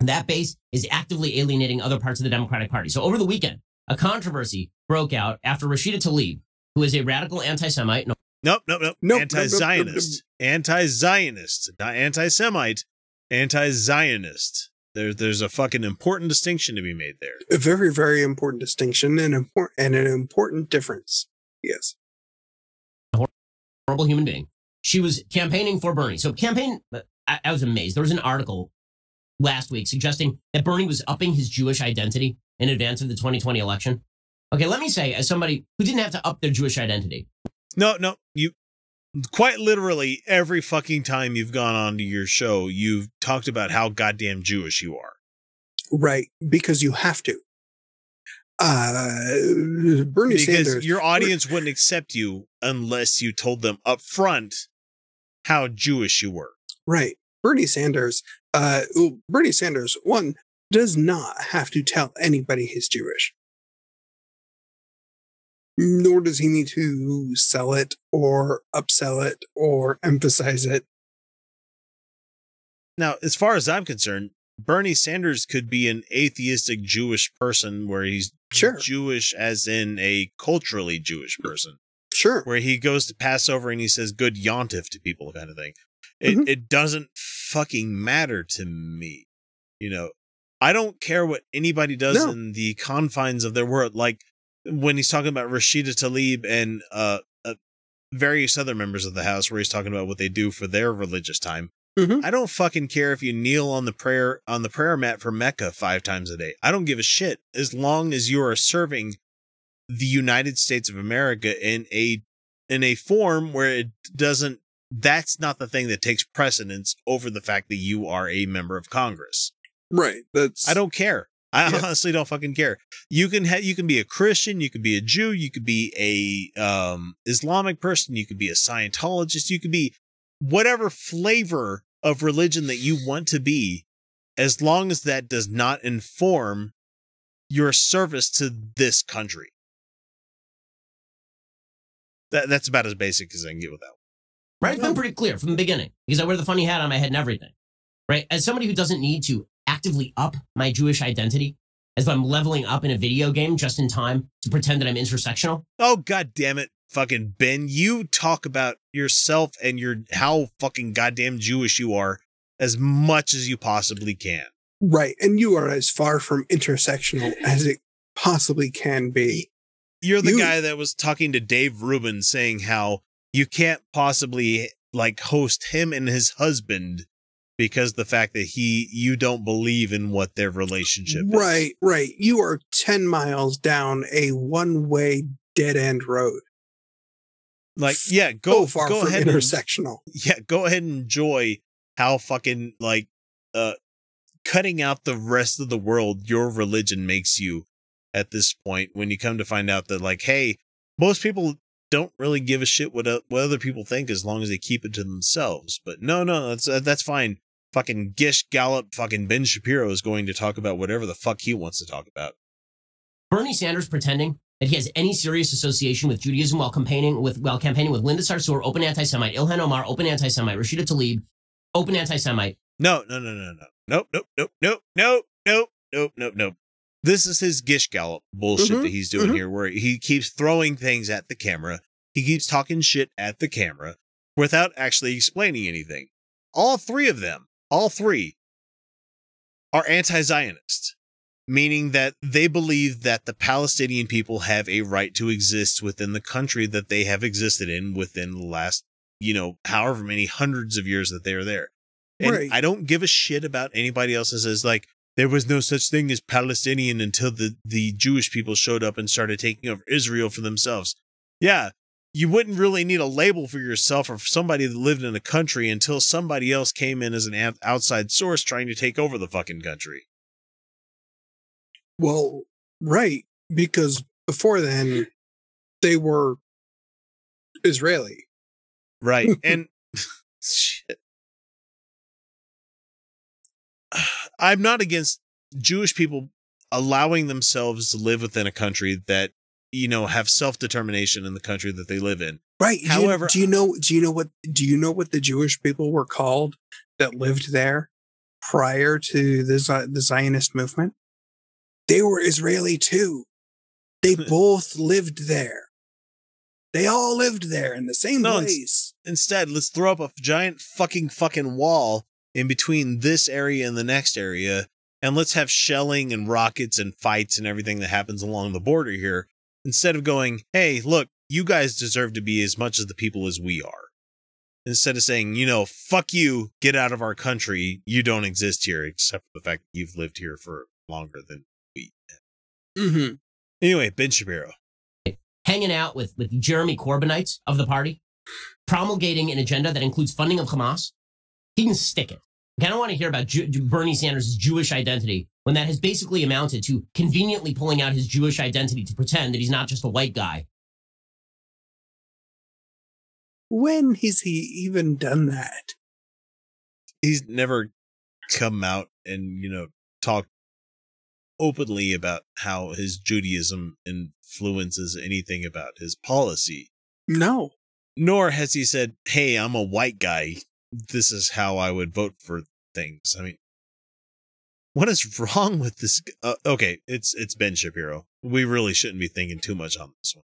that base is actively alienating other parts of the Democratic Party. So over the weekend, a controversy broke out after Rashida Tlaib, who is a radical anti-Semite. No, Nope, nope, nope. Nope, nope, Anti-Zionist, anti-Zionist, not anti-Semite, anti-Zionist. There, there's a fucking important distinction to be made there. A very very important distinction and important and an important difference. Yes. horrible human being. She was campaigning for Bernie. So campaign, I, I was amazed. There was an article last week suggesting that Bernie was upping his Jewish identity in advance of the 2020 election. Okay, let me say, as somebody who didn't have to up their Jewish identity, No, no, you quite literally every fucking time you've gone on to your show, you've talked about how goddamn Jewish you are. Right, because you have to. Uh, Bernie because Sanders. your audience wouldn't accept you unless you told them up front how Jewish you were. Right. Bernie Sanders, uh, Bernie Sanders, one, does not have to tell anybody he's Jewish. Nor does he need to sell it or upsell it or emphasize it. Now, as far as I'm concerned, Bernie Sanders could be an atheistic Jewish person where he's Sure. Jewish as in a culturally Jewish person. Sure. Where he goes to Passover and he says good yontif to people kind of thing. It Mhm. it doesn't fucking matter to me. You know, I don't care what anybody does No. in the confines of their world. Like when he's talking about Rashida Tlaib and uh, uh various other members of the house where he's talking about what they do for their religious time. Mhm. I don't fucking care if you kneel on the prayer on the prayer mat for Mecca five times a day. I don't give a shit as long as you are serving the United States of America in a in a form where it doesn't that's not the thing that takes precedence over the fact that you are a member of Congress. Right. That's I don't care. I Yeah. honestly don't fucking care. You can ha- you can be a Christian, you could be a Jew, you could be a um Islamic person, you could be a Scientologist, you could be whatever flavor of religion that you want to be as long as that does not inform your service to this country. That that's about as basic as I can get with that. Right? It's been mm-hmm. pretty clear from the beginning because I wear the funny hat on my head and everything. Right? As somebody who doesn't need to actively up my Jewish identity, as though I'm leveling up in a video game just in time to pretend that I'm intersectional. Oh god damn it, fucking Ben! You talk about yourself and your how fucking goddamn Jewish you are as much as you possibly can. Right. And you are as far from intersectional as it possibly can be. You're the You- guy that was talking to Dave Rubin saying how you can't possibly like host him and his husband because the fact that he you don't believe in what their relationship is. Right, right. You are 10 miles down a one way dead end road. Like, yeah, go So far go ahead and- intersectional. yeah, go ahead and enjoy how fucking like uh cutting out the rest of the world your religion makes you at this point when you come to find out that like hey most people don't really give a shit what what other people think as long as they keep it to themselves. But no no that's uh, that's fine. Fucking gish gallop fucking ben shapiro is going to talk about whatever the fuck he wants to talk about. Bernie Sanders pretending that he has any serious association with Judaism while campaigning with while campaigning with Linda Sarsour, open anti-Semite, Ilhan Omar, open anti-Semite, Rashida Tlaib, open anti-Semite. no no no no no. Nope nope nope nope nope nope nope nope nope this is his gish gallop bullshit Mhm, that he's doing mhm. here where he keeps throwing things at the camera he keeps talking shit at the camera without actually explaining anything all three of them all three are anti-zionist meaning that they believe that the palestinian people have a right to exist within the country that they have existed in within the last you know however many hundreds of years that they are there and Right. I don't give a shit about anybody else that says like there was no such thing as Palestinian until the the Jewish people showed up and started taking over Israel for themselves. Yeah, you wouldn't really need a label for yourself or for somebody that lived in a country until somebody else came in as an outside source trying to take over the fucking country. Well, right. Because before then, they were Israeli. Right. And shit. I'm not against Jewish people allowing themselves to live within a country that, you know, have self-determination in the country that they live in. Right. Do you- However, do you know do you know what do you know what the Jewish people were called that lived there prior to the the Zionist movement? They were Israeli too. They both lived there. They all lived there in the same No, place. instead, let's throw up a giant fucking fucking wall in between this area and the next area, and let's have shelling and rockets and fights and everything that happens along the border here. Instead of going, hey, look, you guys deserve to be as much as the people as we are. Instead of saying, you know, fuck you, get out of our country, you don't exist here, except for the fact that you've lived here for longer than we. Mm-hmm. Anyway, Ben Shapiro. hanging out with, with Jeremy Corbynites of the party, promulgating an agenda that includes funding of Hamas, he can stick it. I don't want to hear about Ju- Bernie Sanders' Jewish identity when that has basically amounted to conveniently pulling out his Jewish identity to pretend that he's not just a white guy. When has he even done that? he's never come out and you know talked openly about how his Judaism influences anything about his policy. No. Nor has he said, "Hey, I'm a white guy. This is how I would vote for things." I mean, what is wrong with this? Uh, okay, it's it's Ben Shapiro. We really shouldn't be thinking too much on this one.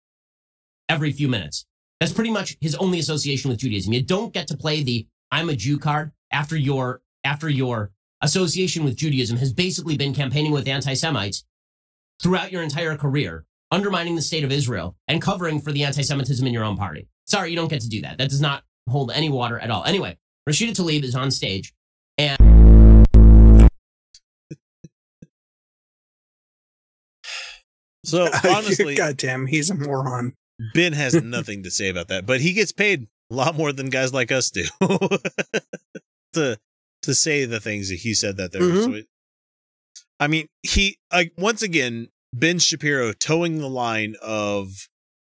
every few minutes. That's pretty much his only association with Judaism. You don't get to play the I'm a Jew card after your after your association with Judaism has basically been campaigning with anti-Semites throughout your entire career, undermining the state of Israel and covering for the anti-Semitism in your own party. Sorry, you don't get to do that. That does not hold any water at all. Anyway, Rashida Tlaib is on stage and So honestly, God damn, he's a moron. Ben has nothing to say about that, but he gets paid a lot more than guys like us do to to say the things that he said that there. Mhm. So I mean, he like once again Ben Shapiro towing the line of,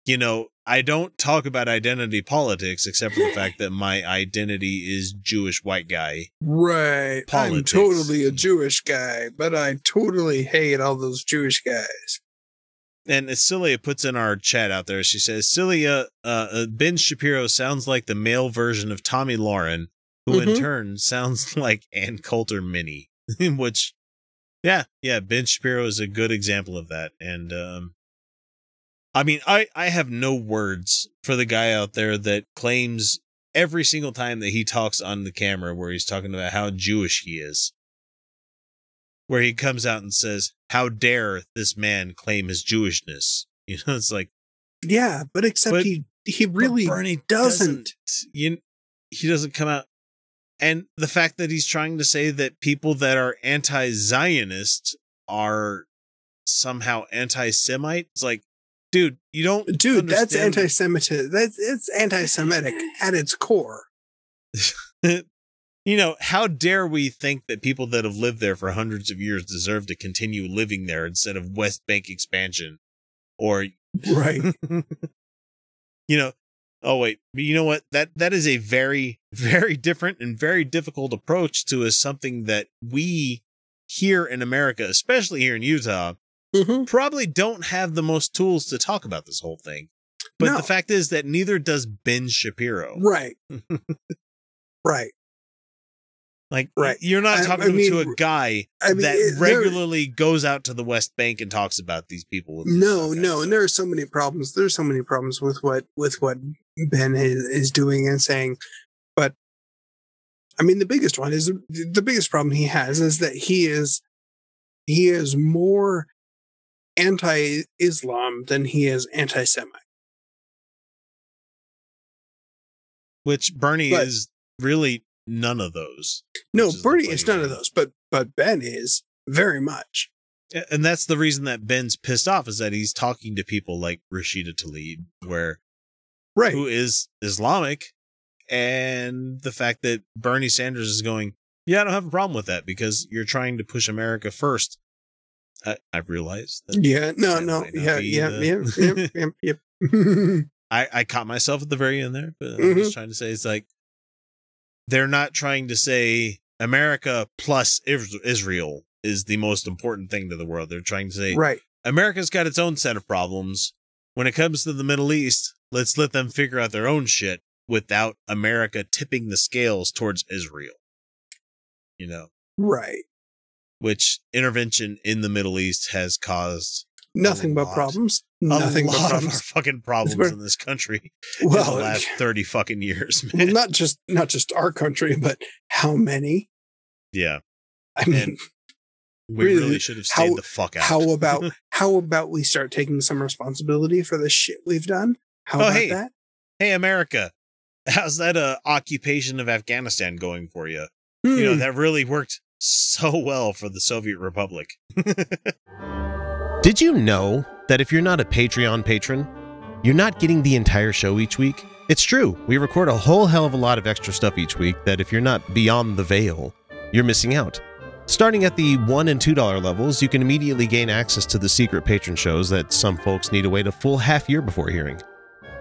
you know, I don't talk about identity politics except for the fact that my identity is Jewish white guy. Right. Politics. I'm totally a Jewish guy, but I totally hate all those Jewish guys. And Celia puts in our chat out there. She says, "Celia, uh, uh, Ben Shapiro sounds like the male version of Tomi Lahren, who in Mhm. turn sounds like Ann Coulter Mini." Which, yeah, yeah, Ben Shapiro is a good example of that. And um, I mean, I I have no words for the guy out there that claims every single time that he talks on the camera, where he's talking about how Jewish he is where he comes out and says, "How dare this man claim his Jewishness?" You know, it's like Yeah, but except But- he he really Bernie doesn't. You, he doesn't come out, and the fact that he's trying to say that people that are anti-Zionist are somehow anti-Semite, it's like, dude, you don't, Dude, that's anti-Semitic. That's it's anti-Semitic at its core. you know, how dare we think that people that have lived there for hundreds of years deserve to continue living there instead of West Bank expansion or Right. you know, oh wait, but you know what? That that is a very very different and very difficult approach to a something that we here in America, especially here in Utah, Mm-hmm. probably don't have the most tools to talk about this whole thing. But No. the fact is that neither does Ben Shapiro. Right. right. Like, Right. you're not talking I to mean, a guy I mean, that it- regularly goes out to the West Bank and talks about these people. No, no, and there are so many problems. There's so many problems with what with what Ben is, is doing and saying. But I mean, the biggest one is the biggest problem he has is that he is he is more anti-Islam than he is anti-Semite. which Bernie But- is really none of those. No, is Bernie is none of those, but but Ben is very much. And that's the reason that Ben's pissed off is that he's talking to people like Rashida Tlaib, where Right. who is Islamic, and the fact that Bernie Sanders is going, yeah, I don't have a problem with that because you're trying to push America first. I, I realize that. Yeah, no, that no, yeah, yeah, the- yeah, yep, yep. I, I caught myself at the very end there, but I'm Mhm. just trying to say it's like they're not trying to say America plus Israel is the most important thing to the world. They're trying to say right. America's got its own set of problems. When it comes to the Middle East, let's let them figure out their own shit without America tipping the scales towards Israel. You know, Right. Which intervention in the Middle East has caused Nothing but problems. Nothing but problems. fucking problems in this country Well, in the last 30 fucking years, well, man. not just not just our country, but how many? Yeah. I mean, And we really, really, should have stayed how- the fuck out. how about how about we start taking some responsibility for the shit we've done? How Oh, about hey. that? hey, America, how's that uh, occupation of Afghanistan going for you? You know, Hmm. that really worked so well for the Soviet Republic. Did you know that if you're not a Patreon patron, you're not getting the entire show each week? It's true. We record a whole hell of a lot of extra stuff each week that if you're not beyond the veil, you're missing out. Starting at the $1 and $2 levels, you can immediately gain access to the secret patron shows that some folks need to wait a full half year before hearing.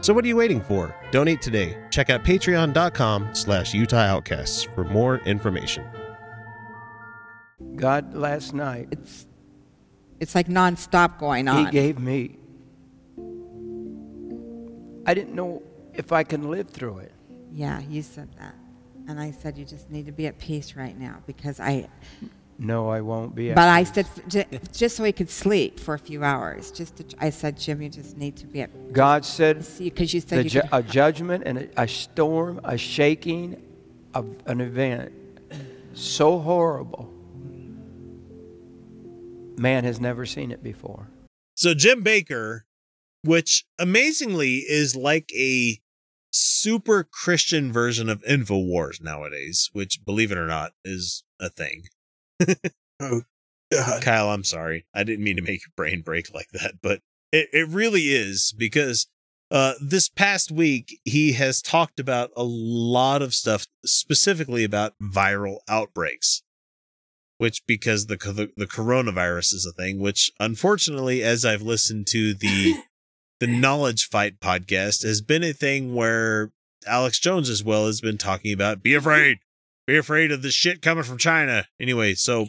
So what are you waiting for? Donate today. Check out patreon.com slash Utah Outcasts for more information. God last night, It's it's like nonstop going on. He gave me. I didn't know if I can live through it. yeah, you said that. And I said you just need to be at peace right now because I No, I won't be. but at I peace. said f- just so he could sleep for a few hours. Just to, I said Jim, you just need to be at God said because you said you ju- a judgment and a, a storm, a shaking of an event so horrible. Man has never seen it before. So Jim Bakker, which amazingly is like a super Christian version of InfoWars nowadays, which believe it or not is a thing. oh God. Kyle, I'm sorry. I didn't mean to make your brain break like that, but It it really is because uh this past week he has talked about a lot of stuff specifically about viral outbreaks. Which because the the, the coronavirus is a thing which unfortunately as I've listened to the the knowledge fight podcast has been a thing where Alex Jones as well has been talking about be afraid. Be afraid of the shit coming from China. Anyway, so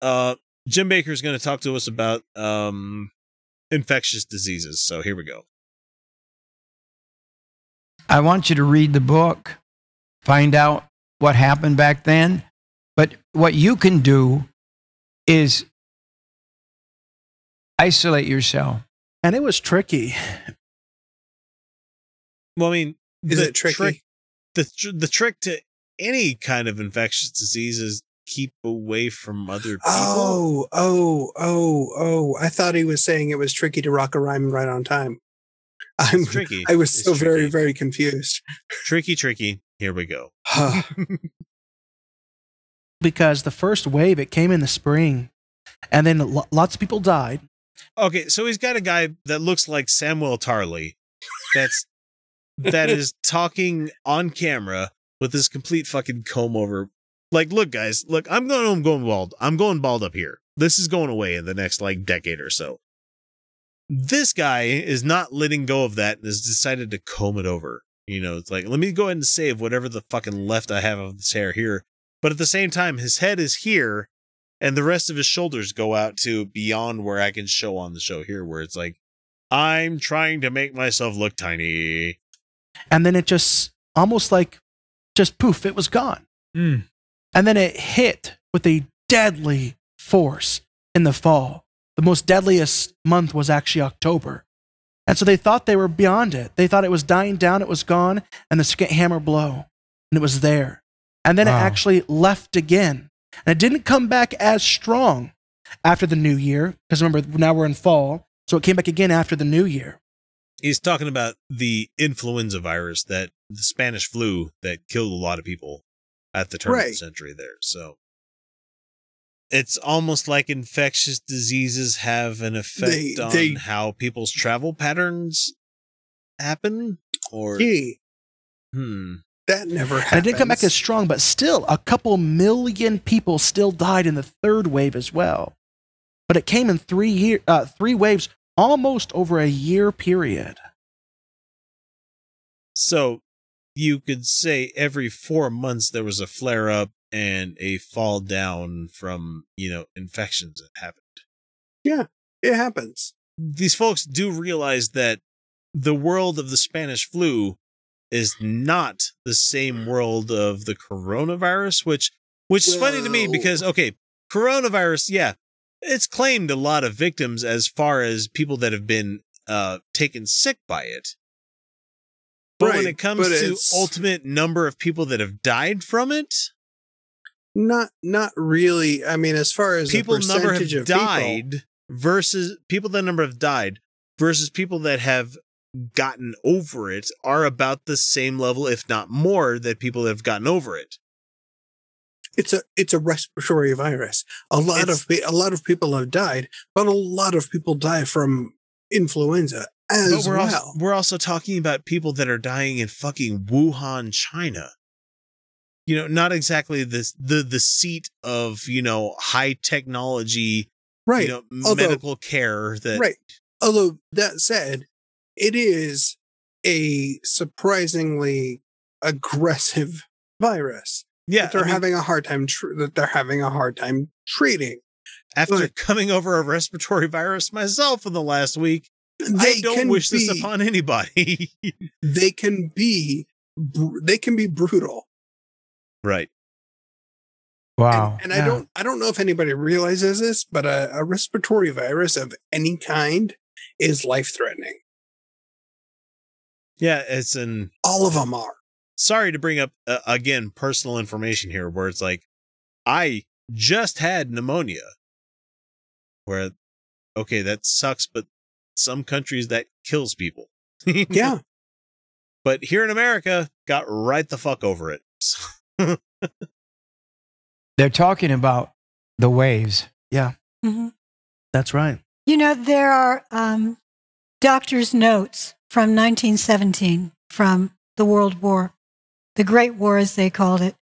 uh Jim Bakker is going to talk to us about um infectious diseases. So here we go. I want you to read the book, find out what happened back then. But what you can do is isolate yourself. And it was tricky. Well, I mean, Is the it tricky? Trick, the tr- the trick to any kind of infectious diseases keep away from other people. Oh, oh, oh, oh. I thought he was saying it was tricky to rock a rhyme right on time. I'm tricky. I was It's so very, very confused. Tricky, tricky. Here we go. because the first wave it came in the spring and then lo- lots of people died Okay, so he's got a guy that looks like Samuel Tarly. That's that is talking on camera with this complete fucking comb over. Like, look, guys, look, I'm going, I'm going bald. I'm going bald up here. This is going away in the next like decade or so. This guy is not letting go of that and has decided to comb it over. You know, it's like, let me go ahead and save whatever the fucking left I have of this hair here. But at the same time, his head is here and the rest of his shoulders go out to beyond where I can show on the show here, where it's like, I'm trying to make myself look tiny. and then it just almost like just poof it was gone. Mm. and then it hit with a deadly force in the fall. The most deadliest month was actually october. And so they thought they were beyond it. They thought it was dying down it was gone and the second hammer blow and it was there. And then Wow. it actually left again. And it didn't come back as strong after the new year because remember now we're in fall so it came back again after the new year He's talking about the influenza virus that the Spanish flu that killed a lot of people at the turn of the century there. So it's almost like infectious diseases have an effect They- on they- how people's travel patterns happen or Gee, hmm. that never And it didn't come back as strong, but still, a couple million people still died in the third wave as well. But it came in three year, uh, three waves, almost over a year period. So you could say every four months there was a flare up and a fall down from, you know, infections that happened. Yeah, it happens. These folks do realize that the world of the Spanish flu is not the same world of the coronavirus, which which is funny to me because okay, coronavirus, yeah, it's claimed a lot of victims as far as people that have been uh taken sick by it. But when it comes to it's- ultimate number of people that have died from it, Not, not really. I mean, as far as people number have of people- died versus people that number have died versus people that have gotten over it are about the same level, if not more, that people that have gotten over it. It's a it's a respiratory virus. A lot It's- of a lot of people have died, but a lot of people die from influenza as we're well. also, we're also talking about people that are dying in fucking Wuhan, China. You know, not exactly this the the seat of you know high technology, right. You know, Although- medical care. That right. Although that said, it is a surprisingly aggressive virus. Yeah, that they're I mean- having a hard time tr- that they're having a hard time treating. After But- coming over a respiratory virus myself in the last week, I They don't can wish this upon anybody. They can be br- they can be brutal. right. Wow. And I don't I don't know if anybody realizes this, but a, a respiratory virus of any kind is life threatening. Yeah, it's an. All of them are. Sorry to bring up uh, again personal information here, where it's like, I just had pneumonia. Where, okay, that sucks, but some countries that kills people. Yeah. But here in America, got right the fuck over it. They're talking about the waves. Yeah, Mhm. that's right. You know, there are um, doctor's notes from 1917 from the World War, the Great War, as they called it.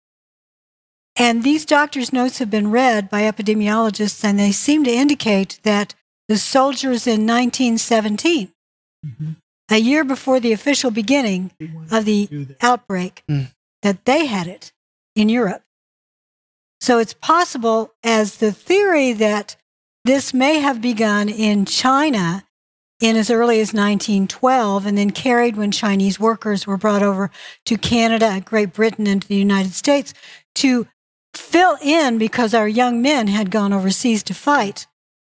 And these doctor's notes have been read by epidemiologists, and they seem to indicate that the soldiers in 1917, a year before the official beginning of the outbreak, hmm. that they had it in Europe. So it's possible, as the theory that this may have begun in China in as early as 1912 and then carried when Chinese workers were brought over to Canada, Great Britain, and to the United States to fill in because our young men had gone overseas to fight,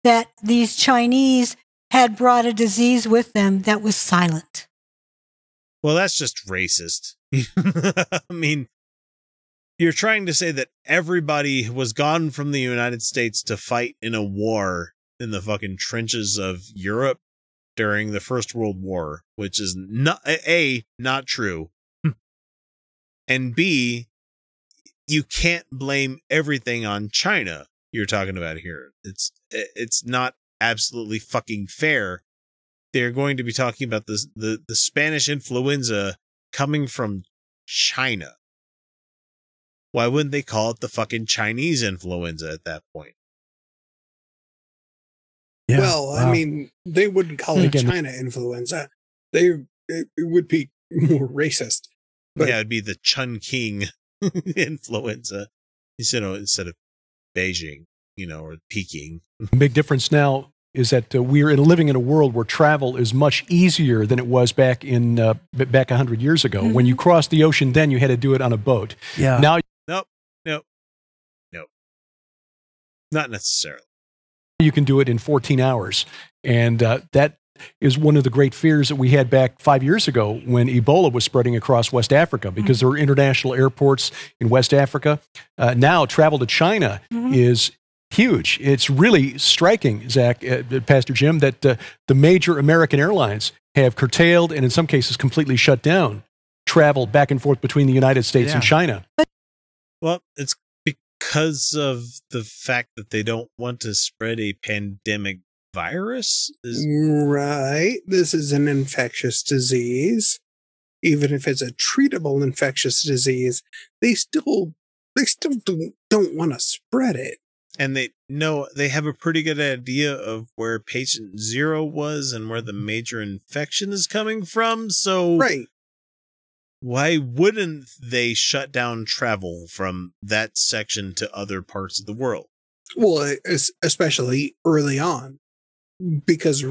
that these Chinese had brought a disease with them that was silent. Well, that's just racist. I mean, you're trying to say that everybody was gone from the United States to fight in a war in the fucking trenches of Europe during the First World War, which is not a not true, hmm. and b you can't blame everything on China. You're talking about here. It's eh, it's not absolutely fucking fair. They're going to be talking about this the the Spanish influenza coming from China. Why wouldn't they call it the fucking Chinese influenza at that point? Well, I mean, they wouldn't call it China influenza. They it, it would be more racist. But yeah, it'd be the Chun King influenza instead of instead of Beijing, you know, or Peking. big difference now is that uh, we're in, living in a world where travel is much easier than it was back in uh, b- back 100 years ago. When you crossed the ocean then you had to do it on a boat. Yeah. Now Nope, nope, nope. Not necessarily. You can do it in 14 hours. And uh, that is one of the great fears that we had back five years ago when Ebola was spreading across West Africa because there were international airports in West Africa. Uh, now, travel to China is huge. It's really striking, Zach, uh, Pastor Jim, that uh, the major American airlines have curtailed and in some cases completely shut down travel back and forth between the United States and China. Well, it's because of the fact that they don't want to spread a pandemic virus. Is Right. This is an infectious disease. Even if it's a treatable infectious disease, they still they still don't, don't want to spread it. and they know they have a pretty good idea of where patient zero was and where the major infection is coming from. So Right. Why wouldn't they shut down travel from that section to other parts of the world? Well, especially early on, because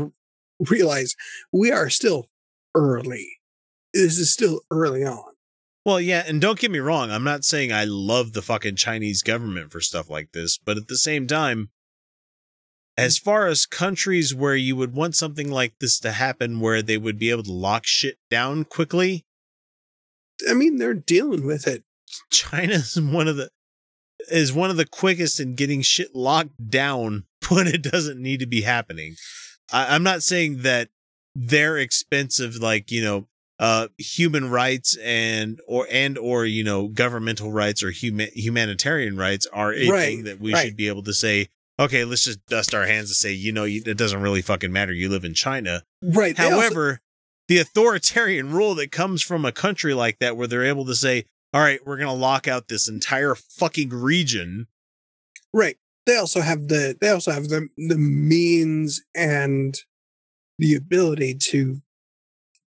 realize we are still early. This is still early on. Well, yeah, and don't get me wrong, I'm not saying I love the fucking Chinese government for stuff like this, but at the same time, as mm. far as countries where you would want something like this to happen where they would be able to lock shit down quickly, I mean, they're dealing with it. China's one of the is one of the quickest in getting shit locked down when it doesn't need to be happening. I, I'm not saying that their expensive, like you know, uh, human rights and or and or you know, governmental rights or human humanitarian rights are a Right, thing that we right. should be able to say. Okay, let's just dust our hands and say, you know, it doesn't really fucking matter. You live in China. Right. However, the authoritarian rule that comes from a country like that, where they're able to say, all right, we're going to lock out this entire fucking region. Right. They also have the they also have the the means and the ability to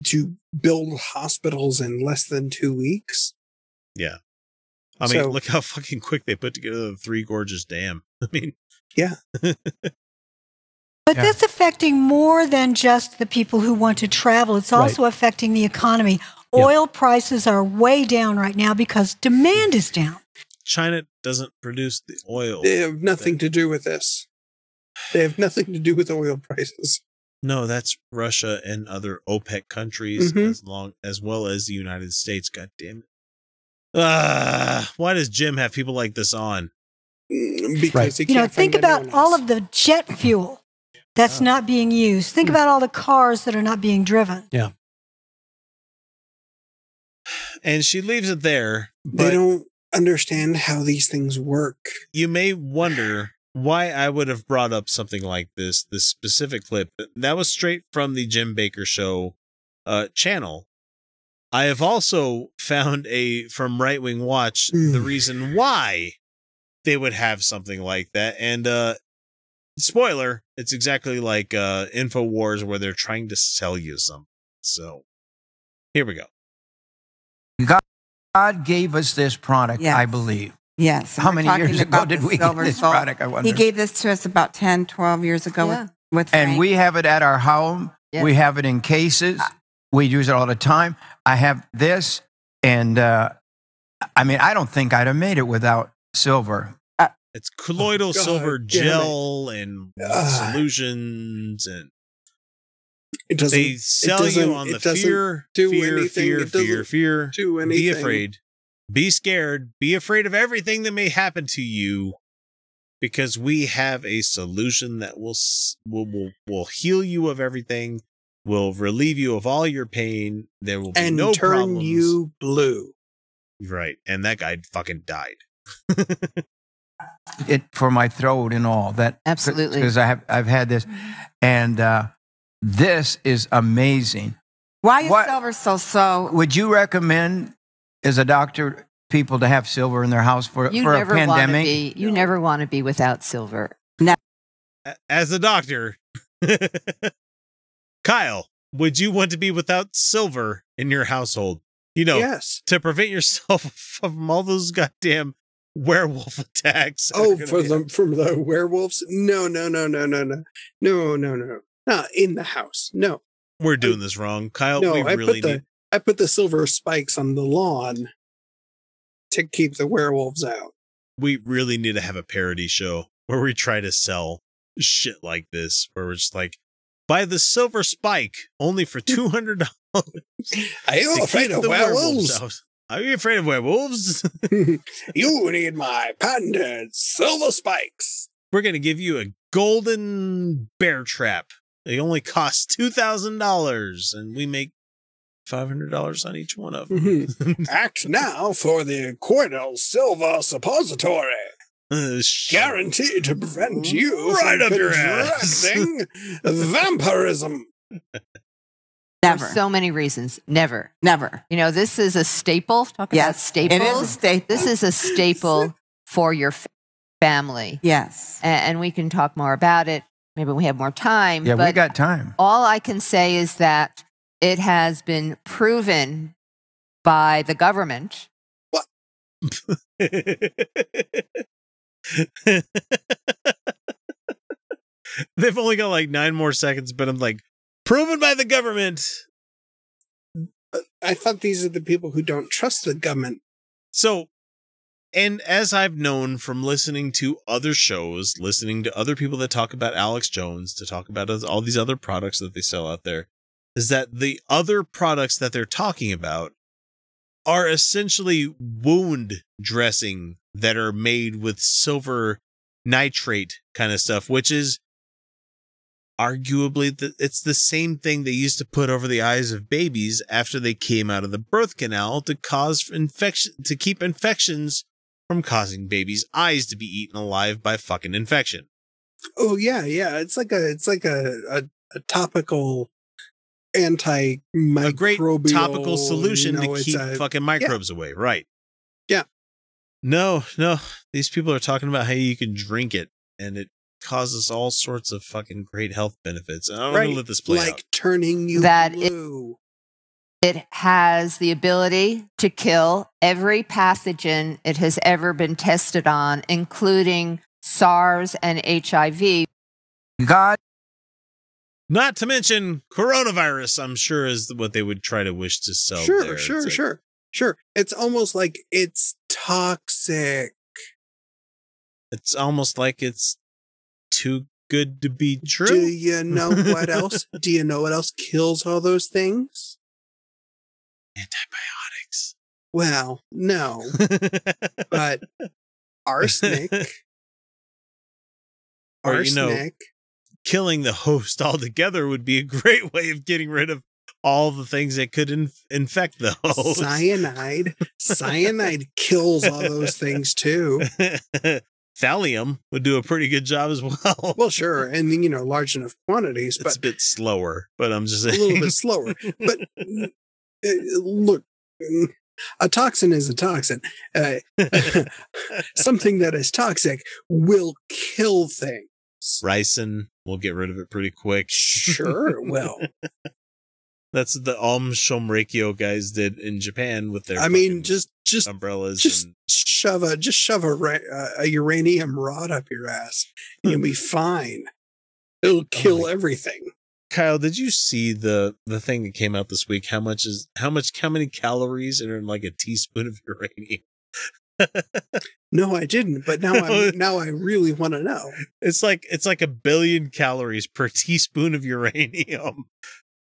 to build hospitals in less than two weeks. Yeah. I mean, So- look how fucking quick they put together the Three Gorges Dam. I mean, yeah. But that's affecting more than just the people who want to travel. It's Right. also affecting the economy. Oil prices are way down right now because demand is down. China doesn't produce the oil. They have nothing to do with this. They have nothing to do with oil prices. No, that's Russia and other OPEC countries, Mhm. as long as well as the United States. God damn it! Ah, why does Jim have people like this on? Mm, Because Right. he You know, think about all of the jet fuel that's not being used. Think about all the cars that are not being driven. Yeah. And she leaves it there. They don't understand how these things work. you may wonder why I would have brought up something like this, this specific clip. That was straight from the Jim Bakker Show uh, channel. I have also found a from Right Wing Watch the reason why they would have something like that, and uh, spoiler, it's exactly like uh, Infowars where they're trying to sell you something. So here we go. God, God gave us this product, I believe. Yes. How many years ago did we get this soul. product? I wonder. He gave this to us about 10, 12 years ago Yeah. with, with and Frank. we have it at our home. Yes. We have it in cases. We use it all the time. I have this, and uh, I mean, I don't think I'd have made it without silver. It's colloidal God silver damn it. gel and Ah. solutions, and It doesn't. they sell you doesn't- on the fear, do fear, anything. fear, fear, fear. do anything. Be afraid. Be scared. Be afraid of everything that may happen to you, because we have a solution that will will will, will heal you of everything. Will relieve you of all your pain. There will be and no turn problems. you blue. right. And that guy fucking died. It for my throat and all that. Absolutely. because I have I've had this, and uh, this is amazing. Why is What- silver so so? Would you recommend, as a doctor, people to have silver in their house for You for a never want to pandemic? be. You never want to be without silver. A- As a doctor, Kyle, would you want to be without silver in your household? You know, Yes. to prevent yourself from all those goddamn werewolf attacks. Oh, for the from the werewolves? No, no, no, no, no, no, no, no, no. Not in the house. No, We're doing this wrong, Kyle. no. we I really put the need. I put the silver spikes on the lawn to keep the werewolves out. We really need to have a parody show where we try to sell shit like this, where we're just like, buy the silver spike only for two hundred dollars. Are you afraid of werewolves? Are you afraid of werewolves? you need my patented silver spikes. We're gonna give you a golden bear trap. They only cost two thousand dollars, and we make five hundred dollars on each one of them. Act now for the Cordell Silver Suppository. Uh, Guaranteed to prevent you Right from up your ass. contracting vampirism. Never. For so many reasons. Never. Never. You know, this is a staple. Talk about Yes, staples. it is a staple. This is a staple for your family. Yes. And, we can talk more about it. Maybe we have more time. Yeah, we got time. All I can say is that it has been proven by the government. What? They've only got like nine more seconds, but I'm like, proven by the government. I thought these are the people who don't trust the government. So, and as I've known from listening to other shows, listening to other people that talk about Alex Jones, to talk about all these other products that they sell out there, is that the other products that they're talking about are essentially wound dressing that are made with silver nitrate kind of stuff, which is arguably the, it's the same thing they used to put over the eyes of babies after they came out of the birth canal to cause infection to keep infections from causing babies' eyes to be eaten alive by fucking infection. Oh yeah, yeah. It's like a it's like a a, a topical anti A great topical solution you know, to keep a- fucking yeah. microbes away, right? Yeah. No, no. These people are talking about how you can drink it and it causes all sorts of fucking great health benefits. And I'm Right. gonna let this play like out. turning you That it- blue. It has the ability to kill every pathogen it has ever been tested on, including SARS and HIV. God, Not to mention coronavirus, I'm sure is what they would try to wish to sell. sure, there. Sure, like, sure, sure. It's almost like it's toxic. It's almost like it's too good to be true. Do you know what else? Do you know what else kills all those things? Antibiotics. Well, no, but arsenic. Or, you know, arsenic. Killing the host altogether would be a great way of getting rid of all the things that could inf- infect the host. cyanide. Cyanide kills all those things too. Thallium would do a pretty good job as well. Well, sure, and you know, large enough quantities, it's but a bit slower, but I'm just saying. a little bit slower. But uh, look, a toxin is a toxin. Uh, something that is toxic will kill things. Ricin, we'll get rid of it pretty quick. Sure, it will. That's what the Aum Shinrikyo guys did in Japan with their I mean, just just umbrellas. just and shove a just shove a, a uranium rod up your ass. and You'll be fine. It'll oh kill everything. Kyle, did you see the the thing that came out this week? How much is how much how many calories are in like a teaspoon of uranium? No, I didn't. But now I now I really want to know. It's like it's like a billion calories per teaspoon of uranium.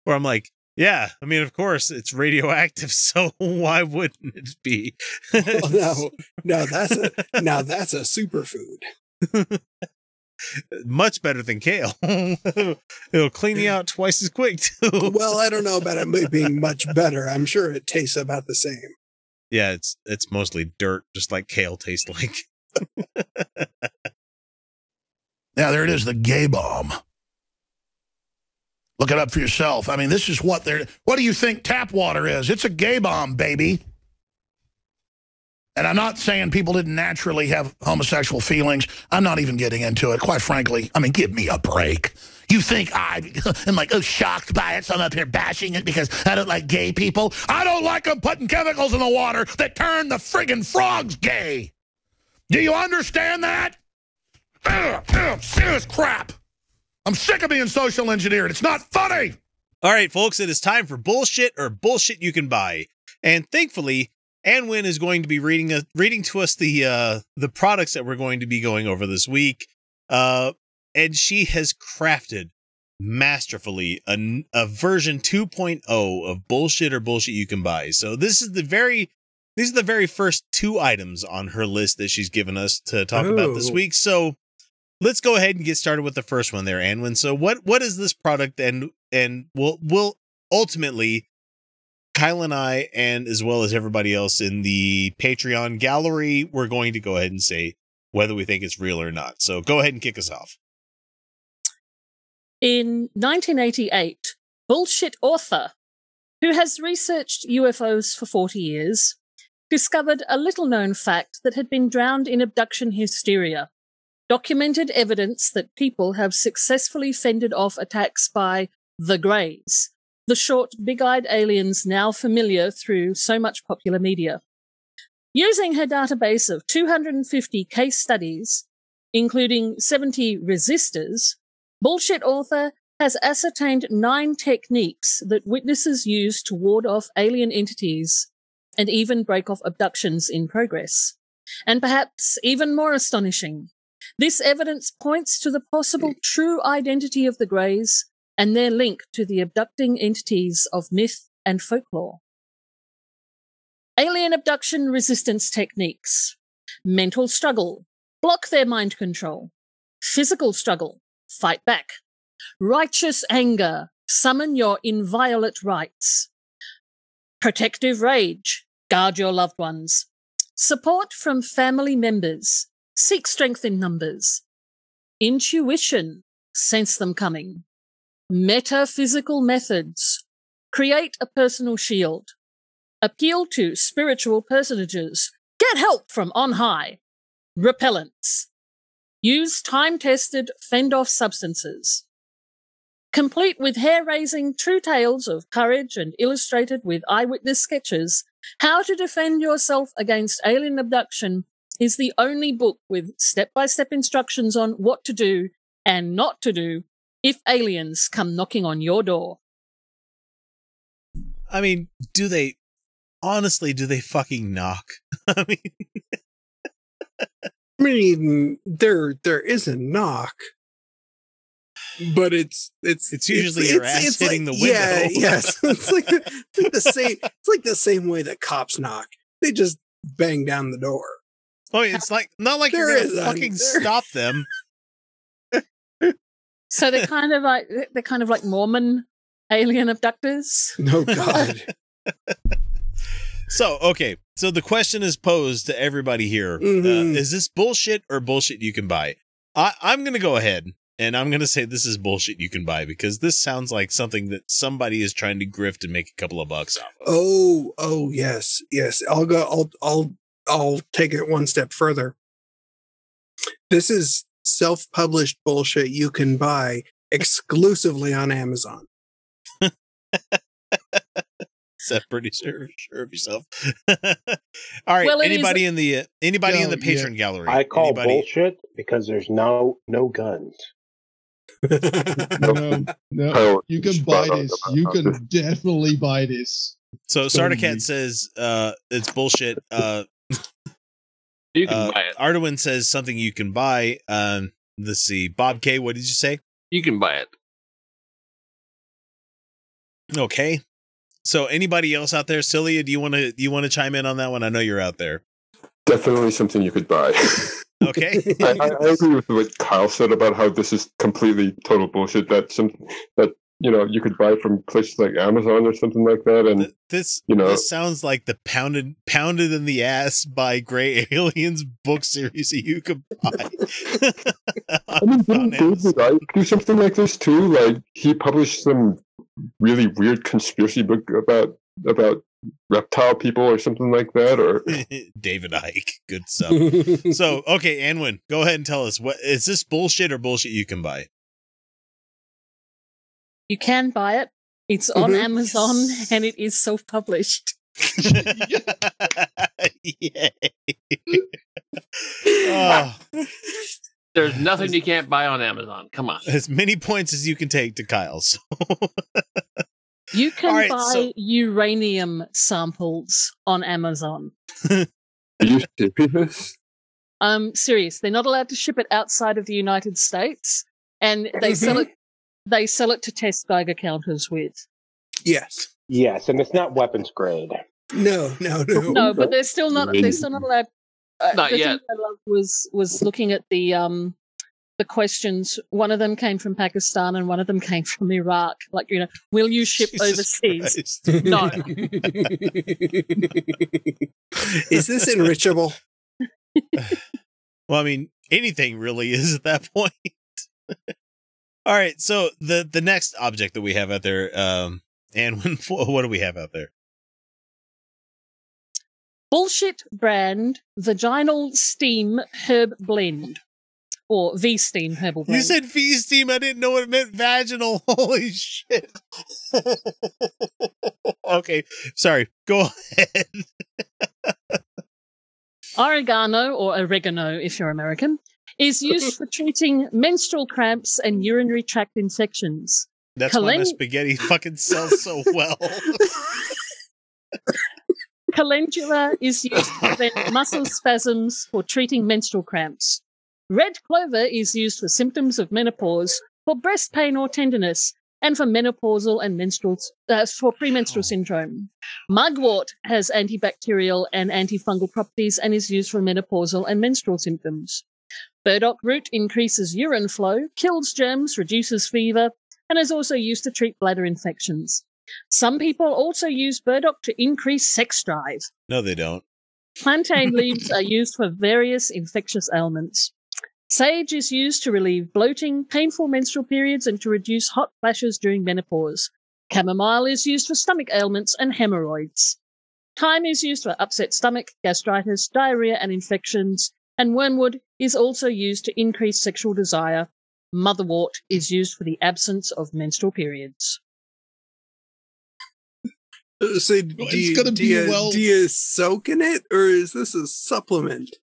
Where I'm like, yeah, I mean, of course it's radioactive, so why wouldn't it be? Well, no, no, that's a now that's a superfood. Much better than kale. It'll clean you out twice as quick too. Well, I don't know about it being much better. I'm sure it tastes about the same. Yeah, it's it's mostly dirt, just like kale tastes like. Yeah, there it is, the gay bomb. Look it up for yourself. I mean, this is what they're. What do you think tap water is? It's a gay bomb, baby. And I'm not saying people didn't naturally have homosexual feelings. I'm not even getting into it, quite frankly. I mean, give me a break. You think I am like, oh, shocked by it, so I'm up here bashing it because I don't like gay people? I don't like them putting chemicals in the water that turn the friggin' frogs gay. Do you understand that? Ugh, ugh, serious crap. I'm sick of being social engineered. It's not funny. All right, folks, it is time for bullshit or bullshit you can buy. And thankfully, Anwin is going to be reading a, reading to us the uh, the products that we're going to be going over this week. Uh, and she has crafted masterfully a, a version 2.0 of bullshit or bullshit you can buy. So this is the very these are the very first two items on her list that she's given us to talk about this week. So let's go ahead and get started with the first one there, Anwin. So what what is this product and and we'll we'll ultimately Kyle and I and as well as everybody else in the Patreon gallery, we're going to go ahead and say whether we think it's real or not. So go ahead and kick us off. In 1988, bullshit author, who has researched UFOs for 40 years, discovered a little known fact that had been drowned in abduction hysteria. Documented evidence that people have successfully fended off attacks by the Greys, the short, big eyed aliens now familiar through so much popular media. Using her database of 250 case studies, including 70 resistors, Bullshit Author has ascertained nine techniques that witnesses use to ward off alien entities and even break off abductions in progress. And perhaps even more astonishing, this evidence points to the possible true identity of the Greys and their link to the abducting entities of myth and folklore. Alien abduction resistance techniques. Mental struggle. Block their mind control. Physical struggle. Fight back. Righteous anger. Summon your inviolate rights. Protective rage. Guard your loved ones. Support from family members. Seek strength in numbers. Intuition. Sense them coming. Metaphysical methods. Create a personal shield. Appeal to spiritual personages. Get help from on high. Repellents. Use time tested fend off substances. Complete with hair raising true tales of courage and illustrated with eyewitness sketches, How to Defend Yourself Against Alien Abduction is the only book with step by step instructions on what to do and not to do if aliens come knocking on your door. I mean, do they honestly do they fucking knock? I mean, I mean, there there is a knock, but it's it's It's usually your ass hitting the window. Yeah, window. yes, it's like, the, it's like the same. It's like the same way that cops knock. They just bang down the door. Oh, it's like not like There you're gonna fucking there- stop them. So they're kind of like they're kind of like Mormon alien abductors. No God. So, okay. So the question is posed to everybody here: Mhm. uh, Is this bullshit or bullshit you can buy? I, I'm going to go ahead and I'm going to say this is bullshit you can buy because this sounds like something that somebody is trying to grift and make a couple of bucks off. Oh, oh yes, yes. I'll go. I'll I'll I'll take it one step further. This is self-published bullshit you can buy exclusively on Amazon. Is that pretty sure, sure of yourself? All right. Well, it is- anybody in the uh, anybody in the Patreon yeah. gallery? I call anybody? bullshit because there's no no guns. no, no. Oh, You can buy this. You can definitely buy this. So Totally. Sardacat says uh, it's bullshit. Uh, you can uh, buy it. Arduin says something you can buy. Um, let's see. Bob K, what did you say? You can buy it. Okay. So anybody else out there, Celia, do you want to do you want to chime in on that one? I know you're out there. Definitely something you could buy. Okay. I, I, I agree with what Kyle said about how this is completely total bullshit. That some that you know you could buy from places like Amazon or something like that, and This you know this sounds like the pounded pounded in the ass by Gray Aliens book series that you could buy. I mean, didn't David Icke do something like this too? Like he published some really weird conspiracy book about about reptile people or something like that, or David Icke, good stuff. so okay, Anwin, go ahead and tell us what is this bullshit or bullshit you can buy? You can buy it. It's on Mhm. Amazon and it is self published. Yay. oh, There's nothing you can't buy on Amazon. Come on. as many points as you can take to Kyle's. You can All right, buy so- uranium samples on Amazon. are you serious? Um, serious. They're not allowed to ship it outside of the United States, and they sell it. They sell it to test Geiger counters with. Yes. Yes, and it's not weapons grade. No, no, no. No, but they're still not. They're still not allowed. Uh, Not the yet. thing I loved was was looking at the um the questions. One of them came from Pakistan, and one of them came from Iraq. Like you know, will you ship Jesus overseas? Christ. No. Is this enrichable? Well, I mean, anything really is at that point. All right, so the the next object that we have out there, um, and what do we have out there? Bullshit brand vaginal steam herb blend, or V steam herbal blend. You said V steam. I didn't know what it meant vaginal. Holy shit. okay, sorry. Go ahead. Oregano, or oregano if you're American, is used for treating menstrual cramps and urinary tract infections. That's why my spaghetti fucking sells so well. Calendula is used to prevent muscle spasms for treating menstrual cramps. Red clover is used for symptoms of menopause, for breast pain or tenderness, and for menopausal and menstrual uh, for premenstrual syndrome. Mugwort has antibacterial and antifungal properties and is used for menopausal and menstrual symptoms. Burdock root increases urine flow, kills germs, reduces fever, and is also used to treat bladder infections. Some people also use burdock to increase sex drive. no, they don't. Plantain leaves are used for various infectious ailments. Sage is used to relieve bloating, painful menstrual periods, and to reduce hot flashes during menopause. Chamomile is used for stomach ailments and hemorrhoids. Thyme is used for upset stomach, gastritis, diarrhea, and infections. And wormwood is also used to increase sexual desire. Motherwort is used for the absence of menstrual periods. Uh, So do It's you, gonna do, be you, well- do you soak in it, or is this a supplement?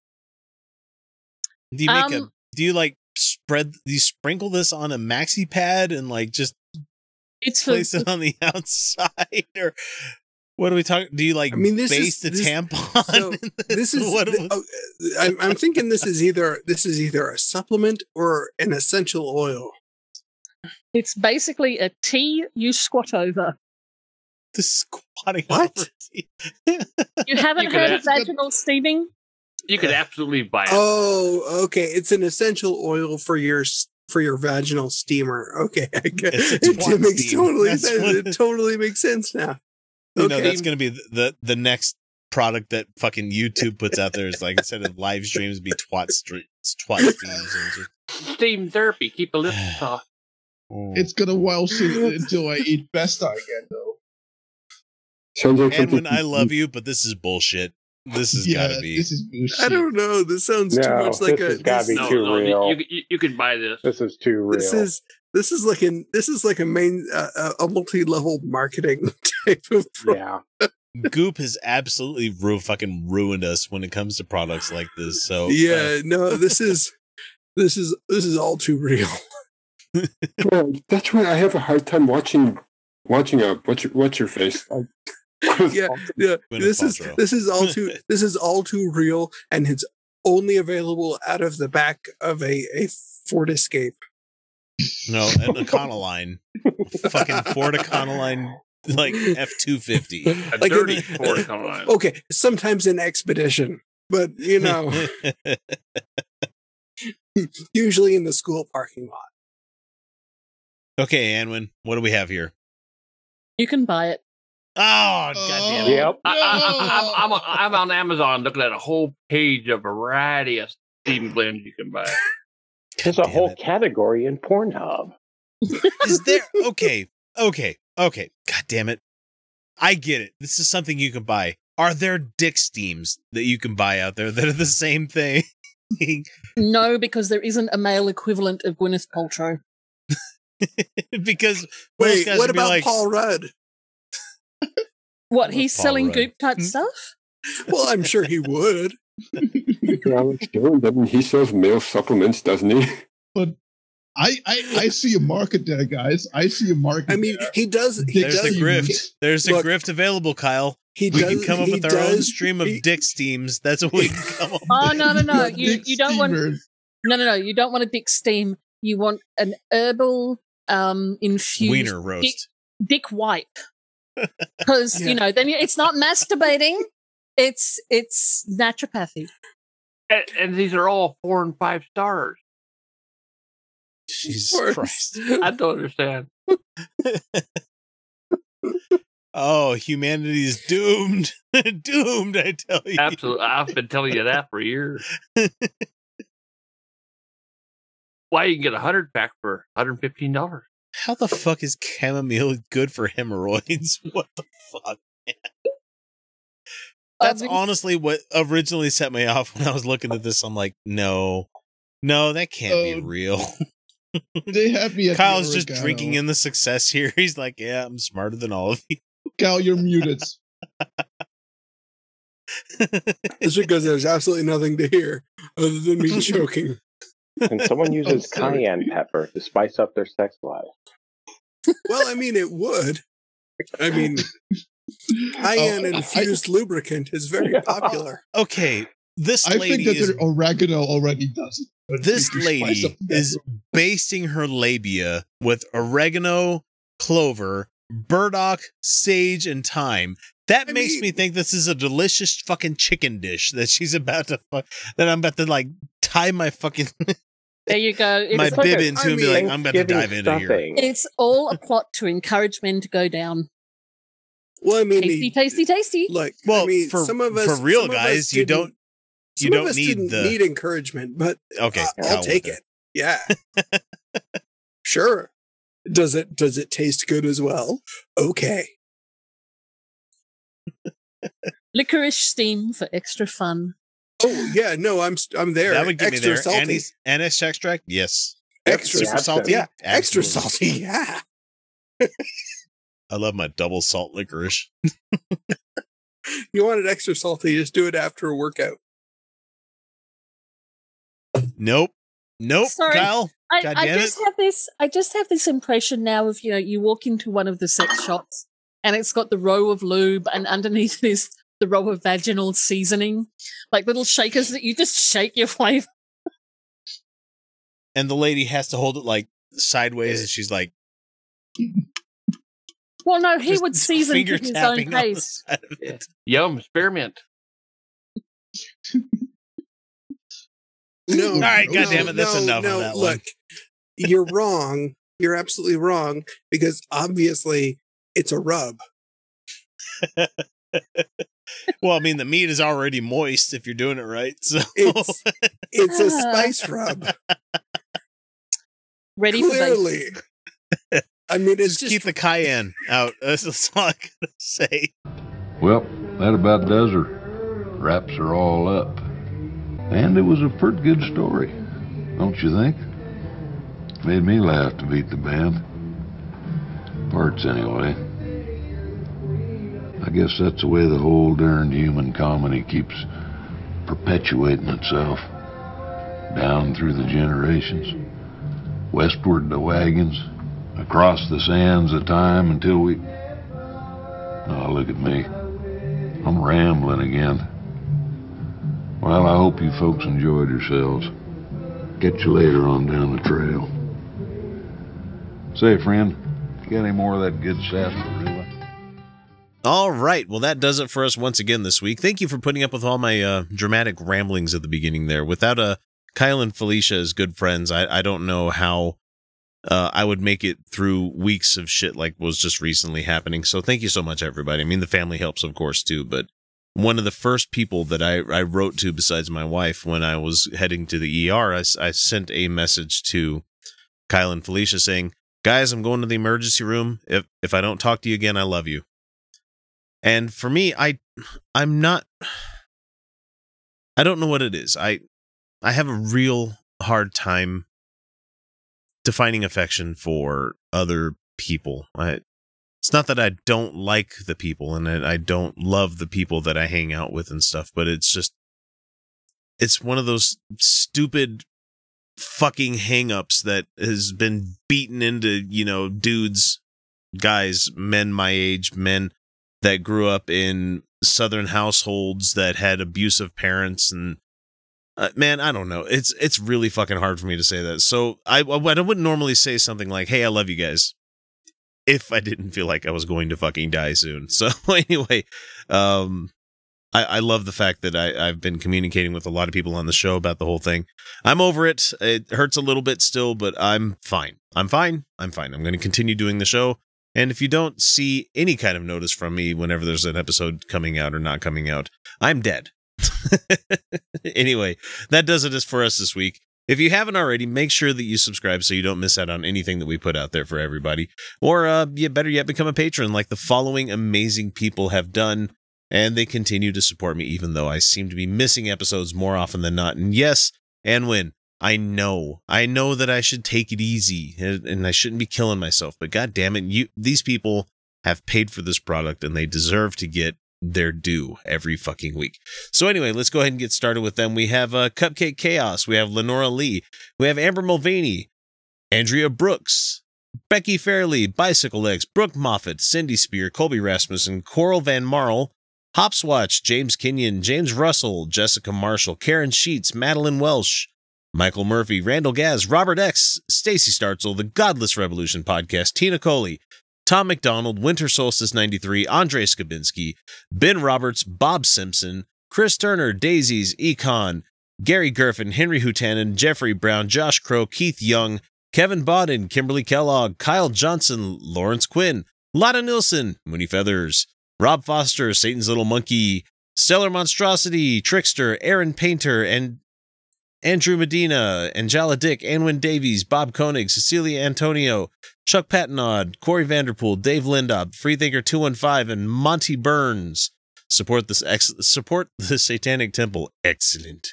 Do you make a? Um, Do you like spread? Do you sprinkle this on a maxi pad and like just It's for place it on the outside, or what are we talking? Do you like I mean, this base is the this, tampon? So this is. what th- oh, I'm, I'm thinking this is either this is either a supplement or an essential oil. It's basically a tea you squat over. the squatting What? You haven't You could heard of ask- vaginal steaming? You could absolutely buy it. Oh, okay. It's an essential oil for your for your vaginal steamer. Okay, I get, It's a it, twat makes steam. totally That's sense. what It it- totally makes sense now. You know, that's going to be the the next product that fucking YouTube puts out there is like instead of live streams, be twat streams, twat streams. And just, Steam therapy. Keep the lips soft. It's gonna while soon until I eat Besta again, though. Sounds like and when I love you, but this is bullshit. This has Yeah, got to be. this is bullshit. I don't know. This sounds too much like this a. has gotta be No, too no, you- real. You, you, you could buy this. This is too real. This is this is like an this is like a main uh, a- a multi level marketing type of. Pro- yeah. Goop has absolutely ru- fucking ruined us when it comes to products like this. So uh, yeah, no, this is this is this is all too real. Well, that's why I have a hard time watching watching a what's your what's your face. I- yeah, yeah. This is this is all too this is all too real, and it's only available out of the back of a a Ford Escape. no, an Econoline, fucking Ford Econoline, like F two fifty. A Like dirty in- Ford Econoline. Okay, sometimes an expedition, but you know, usually in the school parking lot. okay, Anwin, what do we have here? You can buy it. Oh, goddamn it! Yep. Oh, I, I, I'm, I'm, I'm on Amazon looking at a whole page of variety of steam blends you can buy. There's a whole it. category in Pornhub. Is there okay? Okay, okay. God damn it! I get it. This is something you can buy. Are there dick steams that you can buy out there that are the same thing? No, because there isn't a male equivalent of Gwyneth Paltrow. because Wait, what about like, Paul Rudd? What, he's Paul selling Rudd. goop type hmm? stuff? Well, I'm sure he would. Alex Jones, doesn't he sells male supplements, doesn't he? But I, I, I see a market there, guys. I see a market. I mean, there. he does. He There's does. a grift. There's a Look, grift available, Kyle. He we does. can come up he with our own stream of he- dick steams. That's what we can come up Oh, no, no, no. You, you don't want. No, no, no. You don't want a dick steam. You want an herbal um infused Wiener dick, roast. dick wipe. Because Yeah. you know, then it's not masturbating. It's it's naturopathy. And, and these are all four and five stars. Jesus course. Christ. I don't understand. Oh, humanity is doomed. doomed, I tell you. Absolutely. I've been telling you that for years. Why you can get a hundred pack for $115. How the fuck is chamomile good for hemorrhoids? What the fuck? man? That's Um, honestly what originally set me off when I was looking at this. I'm like, no, no, that can't be Oh, real. They have me at Kyle's just oregano. drinking in the success here. He's like, yeah, I'm smarter than all of you. Cal, you're muted. It's because there's absolutely nothing to hear other than me choking. And someone oh, uses cayenne pepper to spice up their sex life. Well, I mean, it would. I mean, cayenne Oh, I- infused lubricant is very popular. Okay, this I lady think that is their oregano already does it. this lady is basting her labia with oregano, clover, burdock, sage, and thyme. That I makes mean- me think this is a delicious fucking chicken dish that she's about to fuck. That I'm about to like tie my fucking There you go. It's, my It's like bib a- into I and be like, I'm about to dive Thanksgiving into here. it's all a plot to encourage men to go down. Well, I mean, Tasty, the- tasty, tasty. like, Well, I mean, for some of us, for real some of us guys, you didn't- don't you some don't of us need didn't the need encouragement, but okay. uh, I'll take with it. Yeah, sure. Does it? Does it taste good as well? Okay. Licorice steam for extra fun. Oh yeah, no, I'm I'm there. That would get extra me there. salty. Anise, anise extract, yes. extra super salty, Yeah, extra salty. Yeah. I love my double salt licorice. You want it extra salty? Just do it after a workout. Nope, nope. Sorry. Kyle, I, God I just it. have this. I just have this impression now of you know you walk into one of the sex shops and it's got the row of lube and underneath it is the row of vaginal seasoning, like little shakers that you just shake your flavor. and the lady has to hold it like sideways, and she's like Well, no, he would season to his own tapping taste. side. Yum, spearmint. No. All right, no, goddammit, that's no, enough of no, that one. Look, you're wrong. You're absolutely wrong because obviously it's a rub. well, I mean, the meat is already moist if you're doing it right. So It's it's a spice rub. Ready for Clearly. I mean, it's just, keep the cayenne out. That's, that's all I gotta say. Well, that about does her. Wraps are all up. And it was a pretty good story, don't you think? Made me laugh to beat the band. Parts, anyway. I guess that's the way the whole darned human comedy keeps perpetuating itself. Down through the generations. Westward the wagons, across the sands of time until we. Oh, look at me. I'm rambling again. Well, I hope you folks enjoyed yourselves. Catch you later on down the trail. Say, friend, got any more of that good sarsaparilla? All right. Well, that does it for us once again this week. Thank you for putting up with all my uh, dramatic ramblings at the beginning there. Without uh, Kyle and Felicia as good friends, I, I don't know how uh, I would make it through weeks of shit like was just recently happening. So thank you so much, everybody. I mean, the family helps, of course, too. But one of the first people that I, I wrote to, besides my wife, when I was heading to the ER, I, I sent a message to Kyle and Felicia saying, guys, I'm going to the emergency room. If if I don't talk to you again, I love you. And for me, I I'm not I don't know what it is. I I have a real hard time defining affection for other people. I it's not that I don't like the people and I, don't love the people that I hang out with and stuff, but it's just it's one of those stupid fucking hangups that has been beaten into, you know, dudes, guys, men my age, men that grew up in southern households that had abusive parents and uh, man, I don't know. It's it's really fucking hard for me to say that. So I I wouldn't normally say something like, "Hey, I love you guys," if I didn't feel like I was going to fucking die soon. So anyway, um, I, I love the fact that I, I've been communicating with a lot of people on the show about the whole thing. I'm over it. It hurts a little bit still, but I'm fine. I'm fine. I'm fine. I'm going to continue doing the show. And if you don't see any kind of notice from me whenever there's an episode coming out or not coming out, I'm dead. anyway, that does it for us this week. If you haven't already, make sure that you subscribe so you don't miss out on anything that we put out there for everybody. Or, uh, yeah, better yet, become a patron like the following amazing people have done. And they continue to support me, even though I seem to be missing episodes more often than not. And yes, and when I know, I know that I should take it easy and, and I shouldn't be killing myself. But god damn it, you these people have paid for this product and they deserve to get their due every fucking week. So anyway, let's go ahead and get started with them. We have uh, Cupcake Chaos, we have Lenora Lee, we have Amber Mulvaney, Andrea Brooks, Becky Fairley, Bicycle Legs, Brooke Moffat, Cindy Spear, Colby Rasmussen, Coral Van Marl, Hopswatch, James Kenyon, James Russell, Jessica Marshall, Karen Sheets, Madeline Welsh, Michael Murphy, Randall Gaz, Robert X, Stacy Startzel, The Godless Revolution Podcast, Tina Coley, Tom McDonald, Winter Solstice 93, Andre Skabinski, Ben Roberts, Bob Simpson, Chris Turner, Daisies, Econ, Gary Gerfin, Henry Hutanen, Jeffrey Brown, Josh Crow, Keith Young, Kevin Bodden, Kimberly Kellogg, Kyle Johnson, Lawrence Quinn, Lotta Nilsson, Mooney Feathers, Rob Foster, Satan's Little Monkey, Stellar Monstrosity, Trickster, Aaron Painter, and Andrew Medina, Angela Dick, Anwin Davies, Bob Koenig, Cecilia Antonio, Chuck Patnod, Corey Vanderpool, Dave Lindop, Freethinker215, and Monty Burns. Support this ex- support the Satanic Temple. Excellent.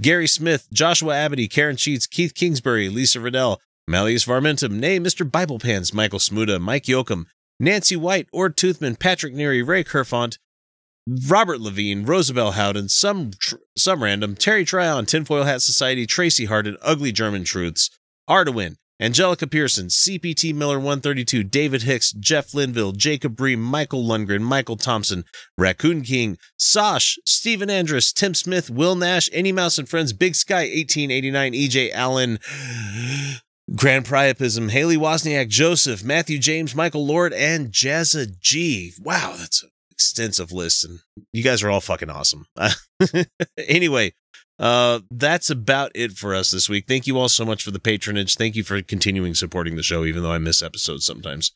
Gary Smith, Joshua Abity, Karen Sheets, Keith Kingsbury, Lisa Riddell, Malleus Varmentum, Nay, Mr. Bible Pants, Michael Smuda, Mike Yoakum, Nancy White, Ord Toothman, Patrick Neary, Ray Kerfont, Robert Levine, Rosabelle Howden, some tr- some random, Terry Tryon, Tinfoil Hat Society, Tracy Harden, Ugly German Truths, Arduin, Angelica Pearson, CPT Miller 132, David Hicks, Jeff Linville, Jacob Bree, Michael Lundgren, Michael Thompson, Raccoon King, Sosh, Stephen Andrus, Tim Smith, Will Nash, Any Mouse and Friends, Big Sky 1889, EJ Allen, Grand Priapism, Haley Wozniak, Joseph, Matthew James, Michael Lord, and Jazza G. Wow, that's an extensive list, and you guys are all fucking awesome. anyway, uh, that's about it for us this week. Thank you all so much for the patronage. Thank you for continuing supporting the show, even though I miss episodes sometimes.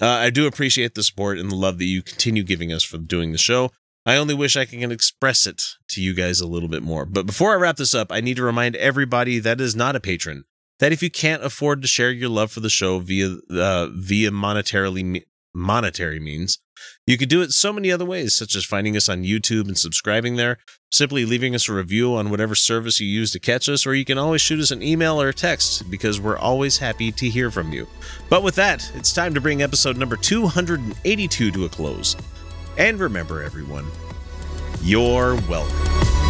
Uh, I do appreciate the support and the love that you continue giving us for doing the show. I only wish I can express it to you guys a little bit more. But before I wrap this up, I need to remind everybody that is not a patron that if you can't afford to share your love for the show via uh, via monetarily monetary means, you could do it so many other ways, such as finding us on YouTube and subscribing there, simply leaving us a review on whatever service you use to catch us, or you can always shoot us an email or a text because we're always happy to hear from you. But with that, it's time to bring episode number 282 to a close. And remember, everyone, you're welcome.